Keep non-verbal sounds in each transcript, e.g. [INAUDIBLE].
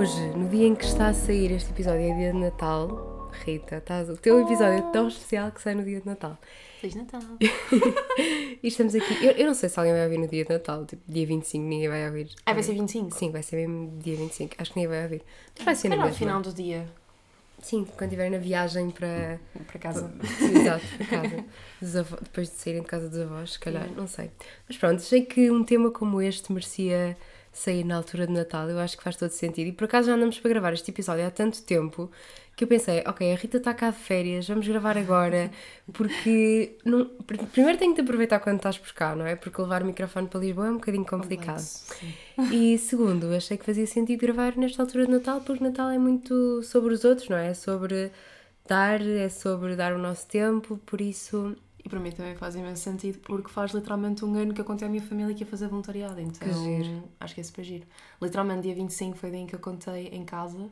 Hoje, no dia em que está a sair este episódio, é dia de Natal. Rita, estás... o teu episódio é tão especial que sai no dia de Natal. Feliz Natal! [LAUGHS] e estamos aqui. Eu, eu não sei se alguém vai ouvir no dia de Natal, tipo, dia 25, ninguém vai ouvir. Ah, vai ser 25? Sim, vai ser mesmo dia 25. Acho que ninguém vai ouvir. Mas vai ser na no mesma. final do dia, Sim, quando estiverem na viagem para. para casa. [LAUGHS] Exato, para casa. Depois de saírem de casa dos avós, se calhar, não sei. Mas pronto, achei que um tema como este merecia sair na altura de Natal. Eu acho que faz todo sentido. E por acaso já andamos para gravar este episódio há tanto tempo que eu pensei, ok, a Rita está cá de férias, vamos gravar agora, [LAUGHS] porque não- pr- primeiro tenho de aproveitar quando estás por cá, não é? Porque levar o microfone para Lisboa é um bocadinho complicado. E segundo, achei que fazia sentido gravar nesta altura de Natal, porque Natal é muito sobre os outros, não é? É sobre dar, é sobre dar o nosso tempo, por isso. E para mim também faz imenso sentido porque faz literalmente um ano que eu contei à minha família que ia fazer voluntariado. Então Que giro. acho que é super giro. Literalmente, dia 25 foi o dia em que eu contei em casa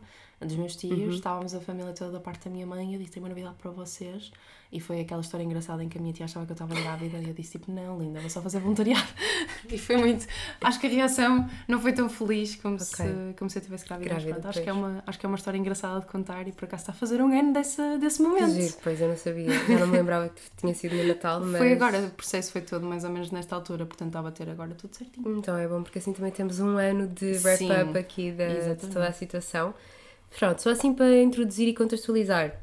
dos meus tios. Estávamos a família toda da parte da minha mãe. Eu disse: Tenho uma novidade para vocês. E foi aquela história engraçada em que a minha tia achava que eu estava grávida. E eu disse: Tipo, não, linda, vou só fazer voluntariado. [LAUGHS] e foi muito. Acho que a reação não foi tão feliz como, se, como se eu estivesse grávida. Mas Grávida, pronto, acho, que é uma, acho que é uma história engraçada de contar e por acaso está a fazer um ano desse, desse momento. giro, pois eu não sabia. Já não me lembrava que tinha sido no Natal, [LAUGHS] mas. Foi agora, o processo foi todo mais ou menos nesta altura, portanto estava a ter agora tudo certinho. Então é bom, porque assim também temos um ano de wrap-up aqui da, de toda a situação. Pronto, só assim para introduzir e contextualizar.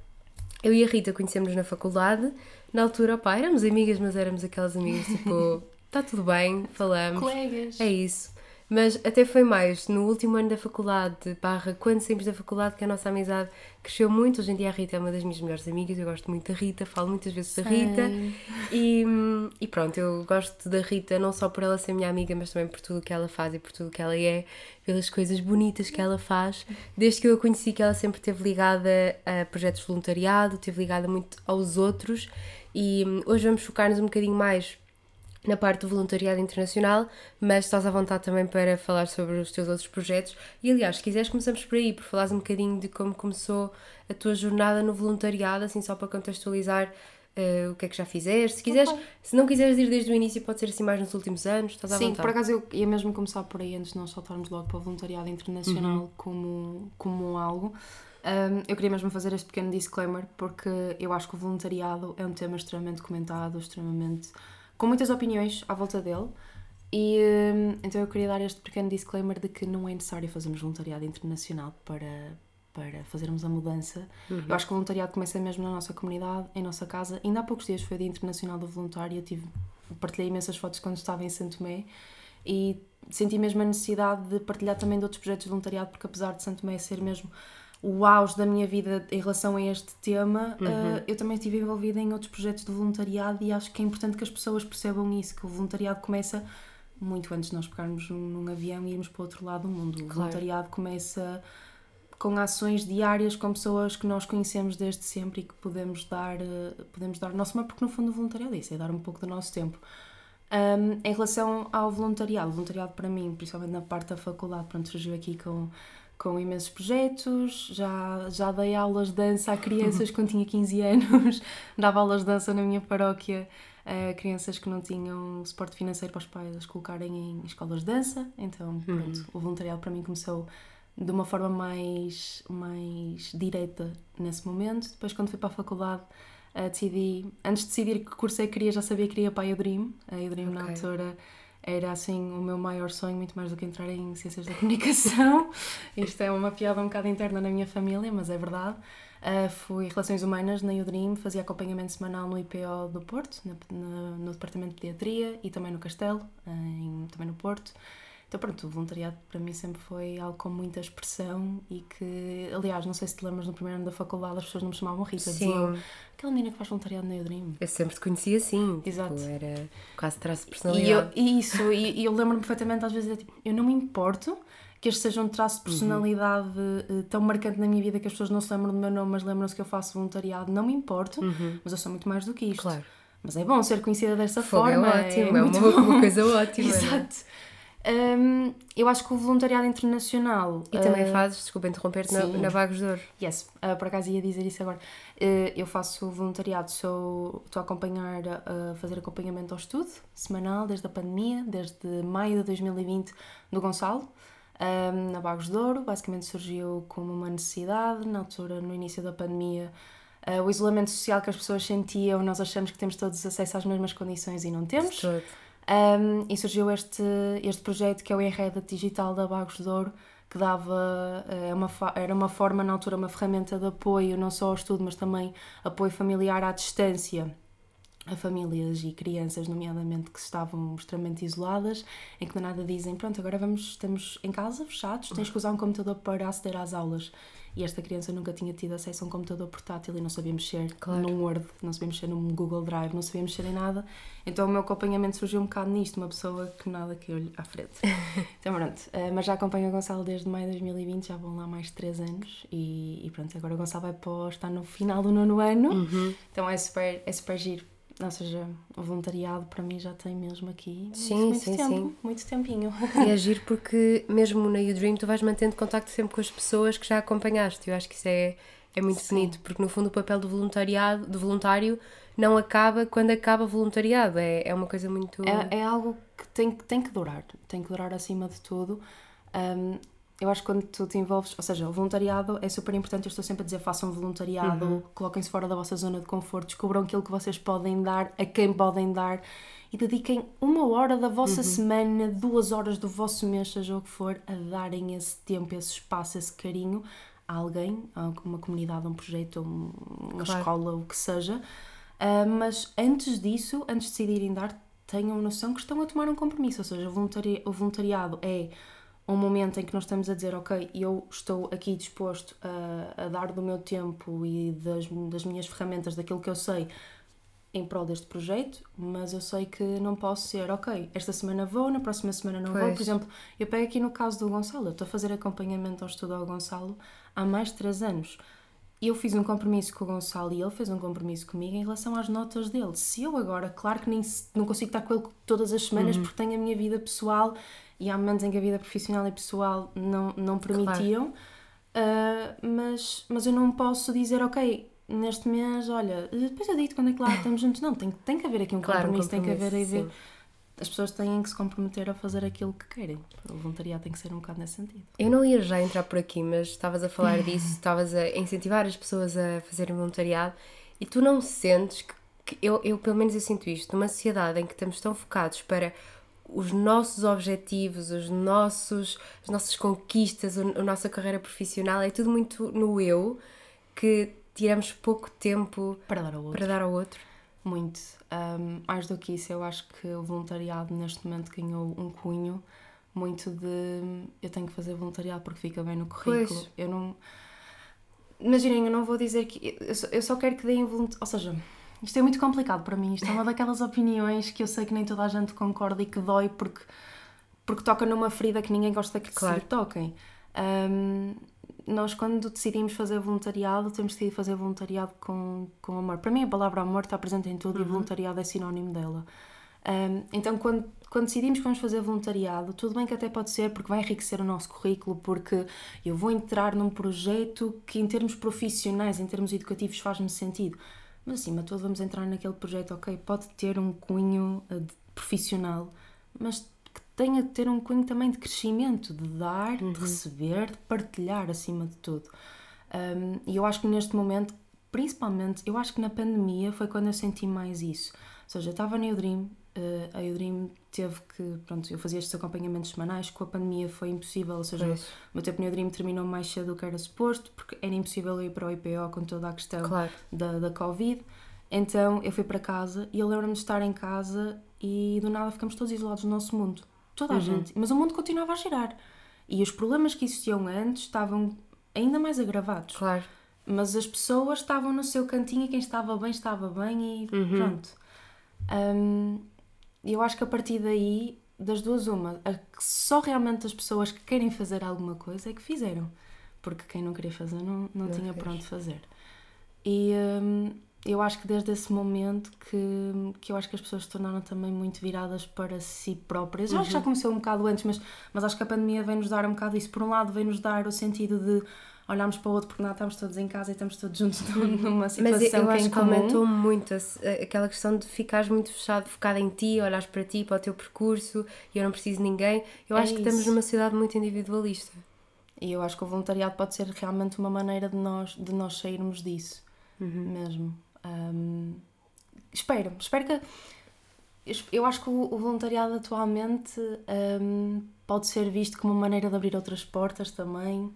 Eu e a Rita conhecemos na faculdade. Na altura, opá, éramos amigas, mas éramos aquelas amigas tipo, está [LAUGHS] tudo bem, falamos. Colegas. É isso. Mas até foi mais no último ano da faculdade, barra quando saímos da faculdade, que a nossa amizade cresceu muito. Hoje em dia a Rita é uma das minhas melhores amigas, eu gosto muito da Rita, falo muitas vezes da Rita. E, e pronto, eu gosto da Rita não só por ela ser minha amiga, mas também por tudo o que ela faz e por tudo o que ela é, pelas coisas bonitas que ela faz. Desde que eu a conheci, que ela sempre esteve ligada a projetos de voluntariado, esteve ligada muito aos outros. E hum, hoje vamos focar-nos um bocadinho mais na parte do voluntariado internacional, mas estás à vontade também para falar sobre os teus outros projetos. E aliás, se quiseres, começamos por aí, por falares um bocadinho de como começou a tua jornada no voluntariado, assim só para contextualizar eh, o que é que já fizeste. Se quiseres, Ok. se não quiseres ir desde o início, pode ser assim mais nos últimos anos, estás à Sim, vontade. por acaso eu ia mesmo começar por aí antes de nós saltarmos logo para o voluntariado internacional Uhum. como, como algo. Um, eu queria mesmo fazer este pequeno disclaimer porque eu acho que o voluntariado é um tema extremamente comentado, extremamente. Com muitas opiniões à volta dele. E um, então eu queria dar este pequeno disclaimer de que não é necessário fazermos voluntariado internacional para, para fazermos a mudança. Eu acho que o voluntariado começa mesmo na nossa comunidade, em nossa casa. Ainda há poucos dias foi o Dia Internacional do Voluntário. Eu tive, partilhei imensas fotos quando estava em Santo Tomé e senti mesmo a necessidade de partilhar também de outros projetos de voluntariado, porque apesar de Santo Tomé ser mesmo o auge da minha vida em relação a este tema, eh, eu também estive envolvida em outros projetos de voluntariado e acho que é importante que as pessoas percebam isso, que o voluntariado começa muito antes de nós pegarmos num, num avião e irmos para o outro lado do mundo. O voluntariado começa com ações diárias com pessoas que nós conhecemos desde sempre e que podemos dar, eh, podemos dar o nosso maior, porque no fundo o voluntariado é isso, é dar um pouco do nosso tempo. Um, em relação ao voluntariado, o voluntariado para mim, principalmente na parte da faculdade, pronto, surgiu aqui com, com imensos projetos, já, já dei aulas de dança a crianças quando tinha 15 anos, [LAUGHS] dava aulas de dança na minha paróquia a crianças que não tinham suporte financeiro para os pais as colocarem em escolas de dança, então pronto, o voluntariado para mim começou de uma forma mais, mais direta nesse momento, depois quando fui para a faculdade Uh, decidi, antes de decidir que curso é que queria, já sabia que queria para a Udream. A Udream na Ok. altura era assim o meu maior sonho, muito mais do que entrar em Ciências da [LAUGHS] Comunicação. Isto é uma piada um bocado interna na minha família, mas é verdade. Uh, fui Relações Humanas na Udream, fazia acompanhamento semanal no IPO do Porto, na- na- no Departamento de Pediatria e também no Castelo, uh, em- também no Porto. Então, pronto, o voluntariado para mim sempre foi algo com muita expressão e que, aliás, não sei se te lembras, no primeiro ano da faculdade as pessoas não me chamavam Rita, diziam Sim, aquela menina que faz voluntariado na Udream. eu sempre te conhecia assim. Exato. Tipo, era quase traço de E eu, personalidade. e isso, e, e eu lembro-me perfeitamente, às vezes, é tipo, eu não me importo que este seja um traço de personalidade eh, tão marcante na minha vida que as pessoas não se lembram do meu nome, mas lembram-se que eu faço voluntariado. Não me importo, mas eu sou muito mais do que isto. Claro. Mas é bom ser conhecida desta Fogo é forma. ótimo, é, muito uma, uma coisa ótima. [LAUGHS] não é? Hum, eu acho que o voluntariado internacional. E também eh, fazes, desculpa interromper-te, na, na Vagos de Ouro. Yes, ah, por acaso ia dizer isso agora. Eh, eu faço voluntariado, sou, estou a acompanhar, a fazer acompanhamento ao estudo semanal desde a pandemia, desde maio de 2020, do Gonçalo. um, na Bagos de Ouro. Basicamente surgiu como uma necessidade, na altura, no início da pandemia, uh, o isolamento social que as pessoas sentiam, nós achamos que temos todos acesso às mesmas condições e não temos. Um, e surgiu este, este projeto que é o Enreda Digital da Bagos de Ouro, que dava é uma, era uma forma, na altura, uma ferramenta de apoio, não só ao estudo, mas também apoio familiar à distância a famílias e crianças, nomeadamente, que estavam extremamente isoladas, em que nada dizem, pronto, agora vamos, estamos em casa, fechados, tens que usar um computador para aceder às aulas. E esta criança nunca tinha tido acesso a um computador portátil e não sabia mexer claro. num Word, não sabia mexer num Google Drive, não sabia mexer em nada. Então o meu acompanhamento surgiu um bocado nisto, uma pessoa que nada que olhe à frente. [LAUGHS] então pronto, uh, mas já acompanho o Gonçalo desde maio de 2020, já vão lá mais de 3 anos e, e pronto, agora o Gonçalo vai para, estar no final do nono ano, uhum. então é super, é super giro ou seja, o voluntariado para mim já tem mesmo aqui sim, muito sim, tempo, sim. muito tempinho. E agir porque mesmo na Dream tu vais mantendo contacto sempre com as pessoas que já acompanhaste. Eu acho que isso é, é muito sim. bonito, porque no fundo o papel do voluntariado, do voluntário não acaba quando acaba o voluntariado. É, é uma coisa muito. É, é algo que tem, tem que durar, tem que durar acima de tudo. Um, eu acho que quando tu te envolves, ou seja, o voluntariado é super importante, eu estou sempre a dizer façam voluntariado, uhum. coloquem-se fora da vossa zona de conforto, descubram aquilo que vocês podem dar, a quem podem dar e dediquem uma hora da vossa uhum. semana, duas horas do vosso mês, seja o que for, a darem esse tempo, esse espaço, esse carinho a alguém, a uma comunidade, a um projeto, a uma claro. escola, o que seja. Uh, mas antes disso, antes de decidirem dar, tenham noção que estão a tomar um compromisso, ou seja, o, voluntari o voluntariado é um momento em que nós estamos a dizer, ok, eu estou aqui disposto a, a dar do meu tempo e das, das minhas ferramentas, daquilo que eu sei, em prol deste projeto, mas eu sei que não posso ser, ok, esta semana vou, na próxima semana não pois. vou. Por exemplo, eu pego aqui no caso do Gonçalo, eu estou a fazer acompanhamento ao estudo ao Gonçalo há mais de 3 anos. Eu fiz um compromisso com o Gonçalo e ele fez um compromisso comigo em relação às notas dele. Se eu agora, claro que nem não consigo estar com ele todas as semanas uhum. porque tenho a minha vida pessoal e há momentos em que a vida profissional e pessoal não, não permitiam, claro. uh, mas, mas eu não posso dizer, ok, neste mês, olha, depois eu digo quando é que lá [LAUGHS] estamos juntos. Não, tem, tem que haver aqui um claro, compromisso, tem que haver aí ver. As pessoas têm que se comprometer a fazer aquilo que querem. O voluntariado tem que ser um bocado nesse sentido. Eu não ia já entrar por aqui, mas estavas a falar [LAUGHS] disso, estavas a incentivar as pessoas a fazerem voluntariado e tu não sentes que, que eu, eu, pelo menos eu sinto isto, numa sociedade em que estamos tão focados para os nossos objetivos, os nossos, as nossas conquistas, a, nossa carreira profissional, é tudo muito no eu que tiramos pouco tempo para dar ao outro. Para dar ao outro. Muito. Um, mais do que isso, eu acho que o voluntariado neste momento ganhou um cunho muito de eu tenho que fazer voluntariado porque fica bem no currículo. Pois. Eu não. Imaginem, eu não vou dizer que. Eu só, eu só quero que deem voluntariado. Ou seja, isto é muito complicado para mim. Isto é uma daquelas opiniões que eu sei que nem toda a gente concorda e que dói porque, porque toca numa ferida que ninguém gosta que claro. se toquem. Um, nós, quando decidimos fazer voluntariado, temos decidido fazer voluntariado com, com amor. Para mim, a palavra amor está presente em tudo uhum. e voluntariado é sinónimo dela. Um, então, quando, quando decidimos que vamos fazer voluntariado, tudo bem que até pode ser porque vai enriquecer o nosso currículo, porque eu vou entrar num projeto que, em termos profissionais, em termos educativos, faz-me sentido. Mas acima de tudo vamos entrar naquele projeto, ok, pode ter um cunho uh, profissional, mas que tenha de ter um cunho também de crescimento, de dar, uhum. de receber, de partilhar acima de tudo. Um, e eu acho que neste momento, principalmente, eu acho que na pandemia foi quando eu senti mais isso. Ou seja, eu estava no Dream, uh, a Udream teve que, pronto, eu fazia estes acompanhamentos semanais, com a pandemia foi impossível, ou seja, o meu tempo no Udream terminou mais cedo do que era suposto, porque era impossível ir para o IPO com toda a questão claro. da, da Covid. Então eu fui para casa e eu lembro-me de estar em casa e do nada ficamos todos isolados no nosso mundo. Toda a uhum. gente. Mas o mundo continuava a girar. E os problemas que existiam antes estavam ainda mais agravados. Claro. Mas as pessoas estavam no seu cantinho e quem estava bem estava bem e uhum. pronto. Um, e eu acho que a partir daí, das duas, uma, só realmente as pessoas que querem fazer alguma coisa é que fizeram. Porque quem não queria fazer não, não, não tinha fez. pronto fazer. E hum, eu acho que desde esse momento que, que eu acho que as pessoas se tornaram também muito viradas para si próprias. Eu acho que já uhum. começou um bocado antes, mas, mas acho que a pandemia vem-nos dar um bocado isso. Por um lado, vem-nos dar o sentido de olharmos para o outro porque não estamos todos em casa e estamos todos juntos [LAUGHS] numa situação Mas eu, eu que é acho em que aumentou muito aquela questão de ficares muito fechado, focado em ti, olhares para ti, para o teu percurso e eu não preciso de ninguém. Eu É acho que estamos isso. numa sociedade muito individualista. E eu acho que o voluntariado pode ser realmente uma maneira de nós, de nós sairmos disso Uhum. mesmo. Ahm, espero, espero que. Eu acho que o, o voluntariado atualmente ahm, pode ser visto como uma maneira de abrir outras portas também,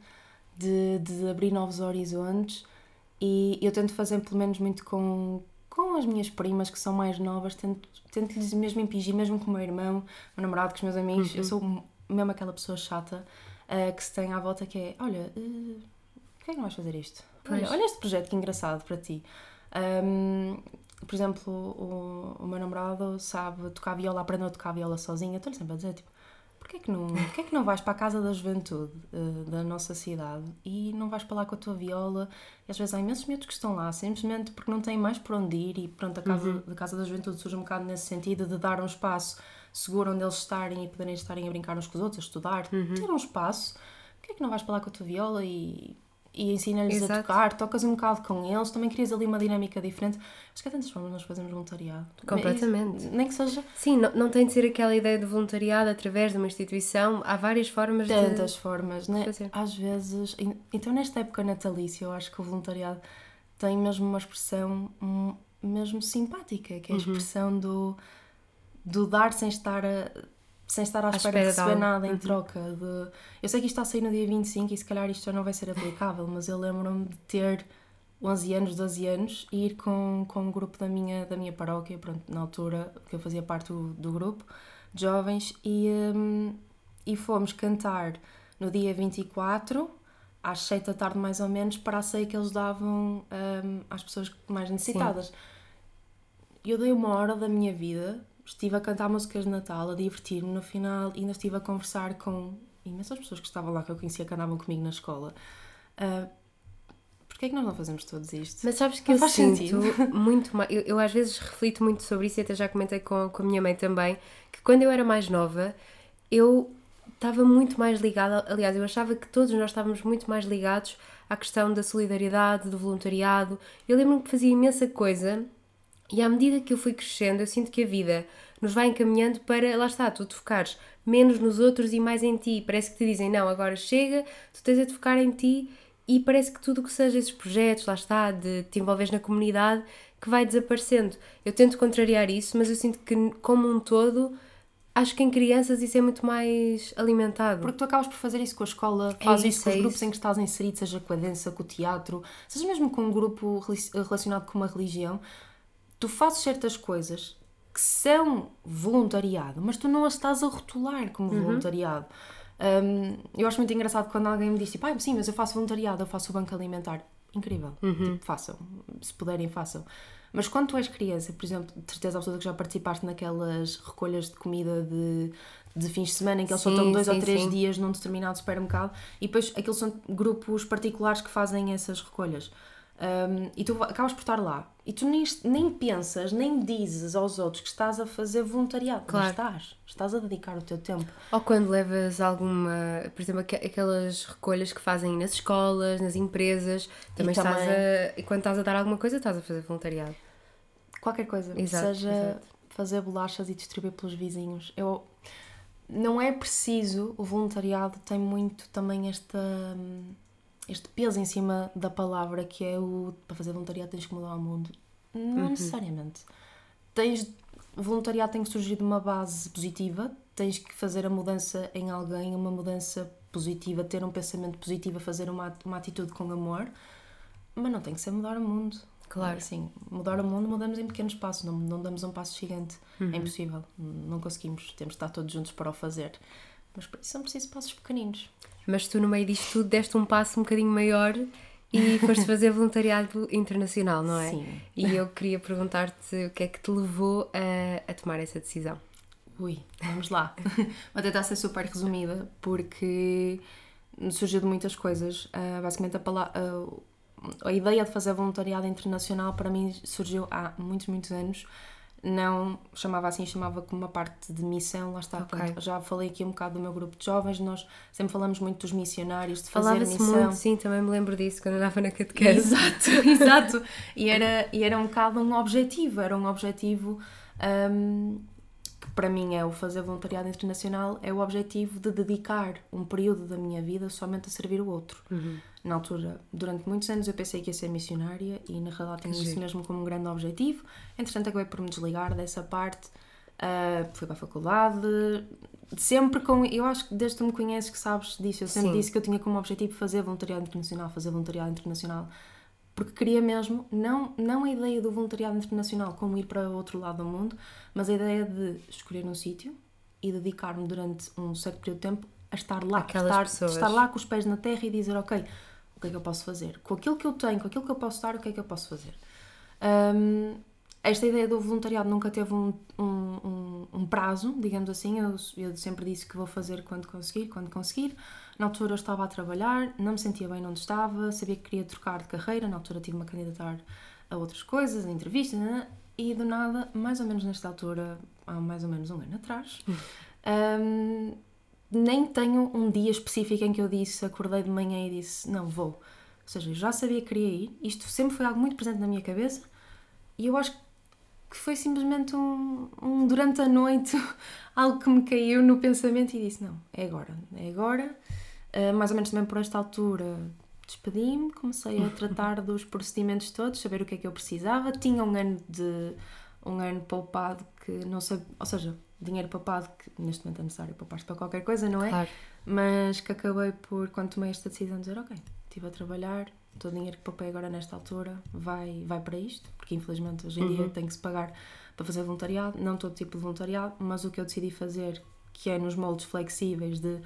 de, de abrir novos horizontes. E eu tento fazer, pelo menos, muito com, com as minhas primas que são mais novas, tento- tento-lhes mesmo impingir, mesmo com o meu irmão, o meu namorado, com os meus amigos. Eu sou mesmo aquela pessoa chata ah, que se tem à volta que é: olha, eh, porquê é que não vais fazer isto? Olha, olha este projeto que engraçado para ti. Ahm, por exemplo, o, o meu namorado sabe tocar viola, aprendeu a tocar viola sozinho. Eu estou-lhe sempre a dizer, tipo, porquê é que não, porquê é que não vais para a casa da juventude eh, da nossa cidade e não vais para lá com a tua viola? E às vezes há imensos miúdos que estão lá, simplesmente porque não têm mais por onde ir e pronto, a casa, a casa da juventude surge um bocado nesse sentido de dar um espaço seguro onde eles estarem e poderem estarem a brincar uns com os outros, a estudar, ter um espaço. Porquê é que não vais para lá com a tua viola e, e ensina-lhes a tocar, tocas um bocado com eles, também crias ali uma dinâmica diferente. Acho que há tantas formas de nós fazermos voluntariado. Completamente. Nem que seja Sim, não, não tem de ser aquela ideia de voluntariado através de uma instituição. Há várias formas tantas de. formas, né? fazer. Às vezes. en- Então, nesta época natalícia, eu acho que o voluntariado tem mesmo uma expressão hum, mesmo simpática, que é a Uhum. expressão do, do dar sem estar a. Sem estar à, À espera, espera de receber nada em Uhum. troca. De... Eu sei que isto está a sair no dia 25 e se calhar isto já não vai ser aplicável, mas eu lembro-me de ter 11 anos, 12 anos e ir com, com um grupo da minha, da minha paróquia, pronto, na altura que eu fazia parte do, do grupo de jovens, e, hum, e fomos cantar no dia 24, às 7 da tarde mais ou menos, para a ceia que eles davam hum, às pessoas mais necessitadas. Eu dei uma hora da minha vida, estive a cantar músicas de Natal, a divertir-me no final, e ainda estive a conversar com imensas pessoas que estavam lá, que eu conhecia, que andavam comigo na escola. Uh, Porquê é que nós não fazemos todos isto? Mas sabes que Não eu faz sinto sentido. [LAUGHS] muito mais. Eu, eu às vezes reflito muito sobre isso e até já comentei com, com a minha mãe também. Que quando eu era mais nova, eu estava muito mais ligada. Aliás, eu achava que todos nós estávamos muito mais ligados à questão da solidariedade, do voluntariado. Eu lembro-me que fazia imensa coisa e à medida que eu fui crescendo, eu sinto que a vida nos vai encaminhando para, lá está, tu te focares menos nos outros e mais em ti. Parece que te dizem, não, agora chega, tu tens a te focar em ti e parece que tudo o que seja esses projetos, lá está, de te envolveres na comunidade, que vai desaparecendo. Eu tento contrariar isso, mas eu sinto que, como um todo, acho que em crianças isso é muito mais alimentado. Porque tu acabas por fazer isso com a escola, É fazes isso, com os é grupos isso. em que estás inserido, seja com a dança, com o teatro, seja mesmo com um grupo relacionado com uma religião, tu fazes certas coisas que são voluntariado, mas tu não as estás a rotular como Uhum. voluntariado. Um, eu acho muito engraçado quando alguém me diz tipo, ah, sim, mas eu faço voluntariado, eu faço o banco alimentar. Incrível. Uhum. Tipo, façam. Se puderem, façam. Mas quando tu és criança, por exemplo, de certeza absoluta que já participaste naquelas recolhas de comida de, de fins de semana em que eles só Sim, estão dois ou sim, três sim. dias num determinado supermercado e depois aqueles são grupos particulares que fazem essas recolhas. Um, e tu acabas por estar lá e tu nem, nem pensas, nem dizes aos outros que estás a fazer voluntariado. Claro. Estás. Estás a dedicar o teu tempo. Ou quando levas alguma, por exemplo, aqu- aquelas recolhas que fazem nas escolas, nas empresas, também, estás também- a. E quando estás a dar alguma coisa, estás a fazer voluntariado. Qualquer coisa. Exato, seja exato. fazer bolachas e distribuir pelos vizinhos. Eu, não é preciso, o voluntariado tem muito também esta, hum, este peso em cima da palavra que é o para fazer voluntariado tens que mudar o mundo. Não Uhum. necessariamente. Tens, o voluntariado tem que surgir de uma base positiva, tens que fazer a mudança em alguém, uma mudança positiva, ter um pensamento positivo, fazer uma, uma atitude com amor, mas não tem que ser mudar o mundo. Claro. Assim, mudar o mundo mudamos em pequenos passos, não, não damos um passo gigante. Uhum. É impossível, não conseguimos, temos de estar todos juntos para o fazer. Mas são precisos passos pequeninos. Mas tu, no meio disto tudo, deste um passo um bocadinho maior e [LAUGHS] foste fazer voluntariado internacional, não é? Sim. E eu queria perguntar-te o que é que te levou a, a tomar essa decisão. Ui, vamos lá. [LAUGHS] Vou tentar ser super resumida porque surgiu de muitas coisas. Ah, basicamente, a, ah, a ideia de fazer voluntariado internacional para mim surgiu há muitos, muitos anos não chamava assim, chamava como uma parte de missão, lá está. Ok. Portanto, já falei aqui um bocado do meu grupo de jovens, nós sempre falamos muito dos missionários, de fazer missão. muito, sim, também me lembro disso quando andava na catequese. Exato, [LAUGHS] exato. E era, e era um bocado um objetivo, era um objetivo hum, que para mim é o fazer voluntariado internacional, é o objetivo de dedicar um período da minha vida somente a servir o outro. Na altura, durante muitos anos eu pensei que ia ser missionária e na realidade Que isso mesmo como um grande objetivo. Entretanto acabei por me desligar dessa parte, ah, fui para a faculdade, sempre com. Eu acho que desde que me conheces que sabes disso, eu sempre Sim. disse que eu tinha como objetivo fazer voluntariado internacional, fazer voluntariado internacional, porque queria mesmo, não, não a ideia do voluntariado internacional como ir para outro lado do mundo, mas a ideia de escolher um sítio e dedicar-me durante um certo período de tempo a estar lá, Aquelas estar, pessoas. estar lá com os pés na terra e dizer, ok, o que é que eu posso fazer? Com aquilo que eu tenho, com aquilo que eu posso dar, o que é que eu posso fazer? Hum, esta ideia do voluntariado nunca teve um, um, um, um prazo, digamos assim. Eu, eu sempre disse que vou fazer quando conseguir, quando conseguir. Na altura eu estava a trabalhar, não me sentia bem onde estava, sabia que queria trocar de carreira. Na altura tive-me a candidatar a outras coisas, a entrevistas, né? e do nada, mais ou menos nesta altura, há mais ou menos um ano atrás, [LAUGHS] nem tenho um dia específico em que eu disse, acordei de manhã e disse, não, vou. Ou seja, eu já sabia que queria ir, isto sempre foi algo muito presente na minha cabeça, e eu acho que foi simplesmente um, um durante a noite, [LAUGHS] algo que me caiu no pensamento e disse, não, é agora, é agora. Uh, mais ou menos também por esta altura despedi-me, comecei a [LAUGHS] tratar dos procedimentos todos, saber o que é que eu precisava. Tinha um ano de um ano poupado que não sabia, ou seja, dinheiro poupado que neste momento é necessário para qualquer coisa, não é? Claro. Mas que acabei por, quando tomei esta decisão, dizer: Ok, estive a trabalhar, todo o dinheiro que poupei agora nesta altura vai, vai para isto, porque infelizmente hoje em dia tem que se pagar para fazer voluntariado, não todo tipo de voluntariado, mas o que eu decidi fazer, que é nos moldes flexíveis de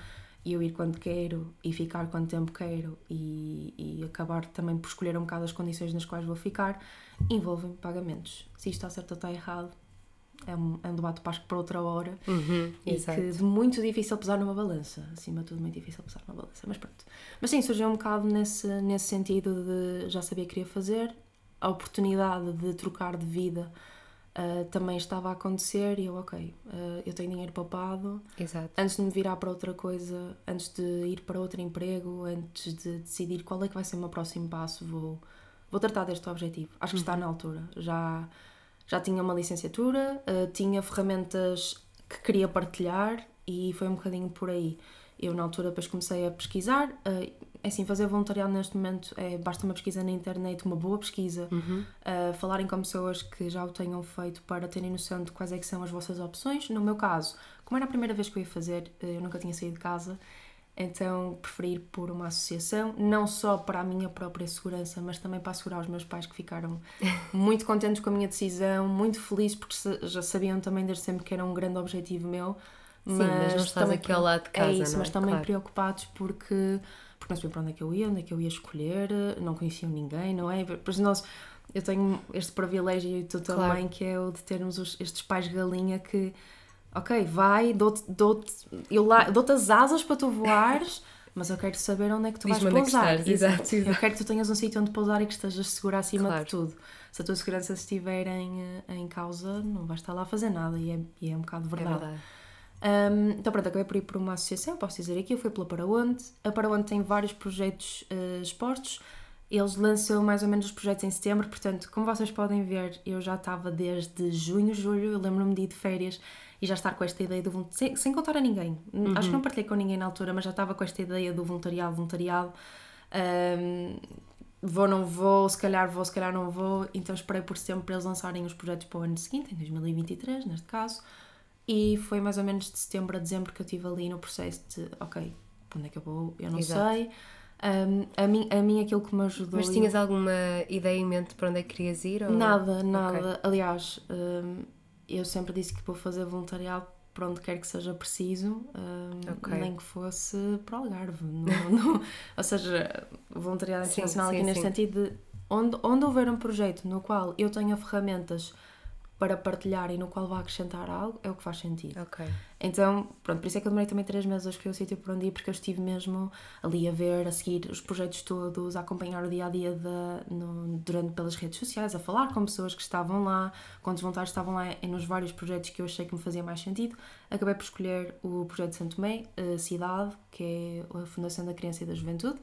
eu ir quando quero e ficar quanto tempo quero e, e acabar também por escolher um bocado as condições nas quais vou ficar, envolvem pagamentos. Se isto está certo ou está errado, é um, é um debate que para outra hora Uhum, e exato. que de muito difícil pesar numa balança. Acima de tudo, muito difícil pesar numa balança. Mas pronto. Mas sim, surgiu um bocado nesse, nesse sentido de já sabia que queria fazer, a oportunidade de trocar de vida ah, também estava a acontecer e eu, ok, ah, eu tenho dinheiro poupado. Exato. Antes de me virar para outra coisa, antes de ir para outro emprego, antes de decidir qual é que vai ser o meu próximo passo, vou, vou tratar deste objetivo. Acho que está na altura. Já, já tinha uma licenciatura, eh, tinha ferramentas que queria partilhar e foi um bocadinho por aí. Eu, na altura, depois comecei a pesquisar. é assim, fazer voluntariado neste momento é basta uma pesquisa na internet, uma boa pesquisa, eh, falarem com pessoas que já o tenham feito para terem noção de quais é que são as vossas opções. No meu caso, como era a primeira vez que eu ia fazer, eu nunca tinha saído de casa, então preferi por uma associação, não só para a minha própria segurança, mas também para assegurar os meus pais que ficaram [LAUGHS] muito contentes com a minha decisão, muito felizes porque já sabiam também desde sempre que era um grande objetivo meu. Sim, mas não estás aqui ao lado de casa, É isso, é? mas também Claro. preocupados porque, porque não sabiam para onde é que eu ia, onde é que eu ia escolher, não conheciam ninguém, não é? Pois nós, eu tenho este privilégio e tu Claro. também, que é o de termos os- estes pais galinha que, ok, vai, dou-te dou dou-te as asas para tu voares, [LAUGHS] mas eu quero saber onde é que tu vais é pousar. estás, exato, Eu quero que tu tenhas um sítio onde pousar e que estejas segura acima Claro. de tudo. Se a tua segurança estiver em, eh, em causa, não vais estar lá a fazer nada e é, e é um bocado É verdade. verdade. Um, então pronto, acabei por ir por uma associação, posso dizer aqui, eu fui pela Paraonde. A Paraonde tem vários projetos uh, expostos. Eles lançam mais ou menos os projetos em setembro, portanto, como vocês podem ver, eu já estava desde junho, julho, eu lembro-me de ir de férias e já estar com esta ideia do voluntariado, sem, sem contar a ninguém. Acho que não partilhei com ninguém na altura, mas já estava com esta ideia do voluntariado, voluntariado. Um, vou, não vou, se calhar vou, se calhar não vou. Então esperei por setembro para eles lançarem os projetos para o ano seguinte, em 2023, neste caso. E foi mais ou menos de setembro a dezembro que eu estive ali no processo de, ok, para onde é que eu vou? Eu não Exato. sei. Um, a, mim, a mim aquilo que me ajudou. Mas tinhas alguma ideia em mente para onde é que querias ir? Ou... Nada, nada. Aliás, um, eu sempre disse que vou fazer voluntariado para onde quer que seja preciso, um, Ok. nem que fosse para o Algarve. Não, [LAUGHS] não- ou seja, voluntariado internacional sim, aqui neste sim. sentido de onde, onde houver um projeto no qual eu tenha ferramentas para partilhar e no qual vai acrescentar algo, é o que faz sentido. Ok. Então, pronto, por isso é que eu demorei também três meses a escolher o sítio por onde ir, porque eu estive mesmo ali a ver, a seguir os projetos todos, a acompanhar o dia a dia de, no, durante pelas redes sociais, a falar com pessoas que estavam lá, quantos voluntários estavam lá e nos vários projetos que eu achei que me fazia mais sentido. Acabei por escolher o projeto de Santo Tomé, a Cidade, que é a Fundação da Criança e da Juventude.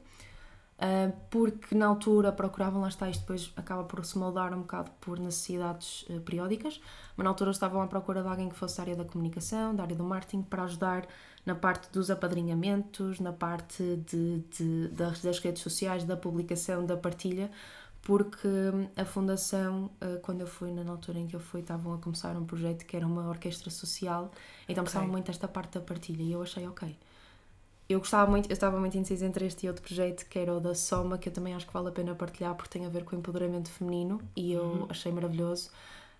Uh, porque na altura procuravam, lá está, isto depois acaba por se moldar um bocado por necessidades uh, periódicas, mas na altura estavam à procura de alguém que fosse da área da comunicação, da área do marketing, para ajudar na parte dos apadrinhamentos, na parte de, de das, das, redes sociais, da publicação, da partilha, porque hum, a fundação, uh, quando eu fui, na altura em que eu fui, estavam a começar um projeto que era uma orquestra social, então okay. precisavam muito desta parte da partilha, e eu achei, ok, eu gostava muito, eu estava muito indecisa entre este e outro projeto que era o da Soma, que eu também acho que vale a pena partilhar porque tem a ver com o empoderamento feminino e eu uhum. achei maravilhoso.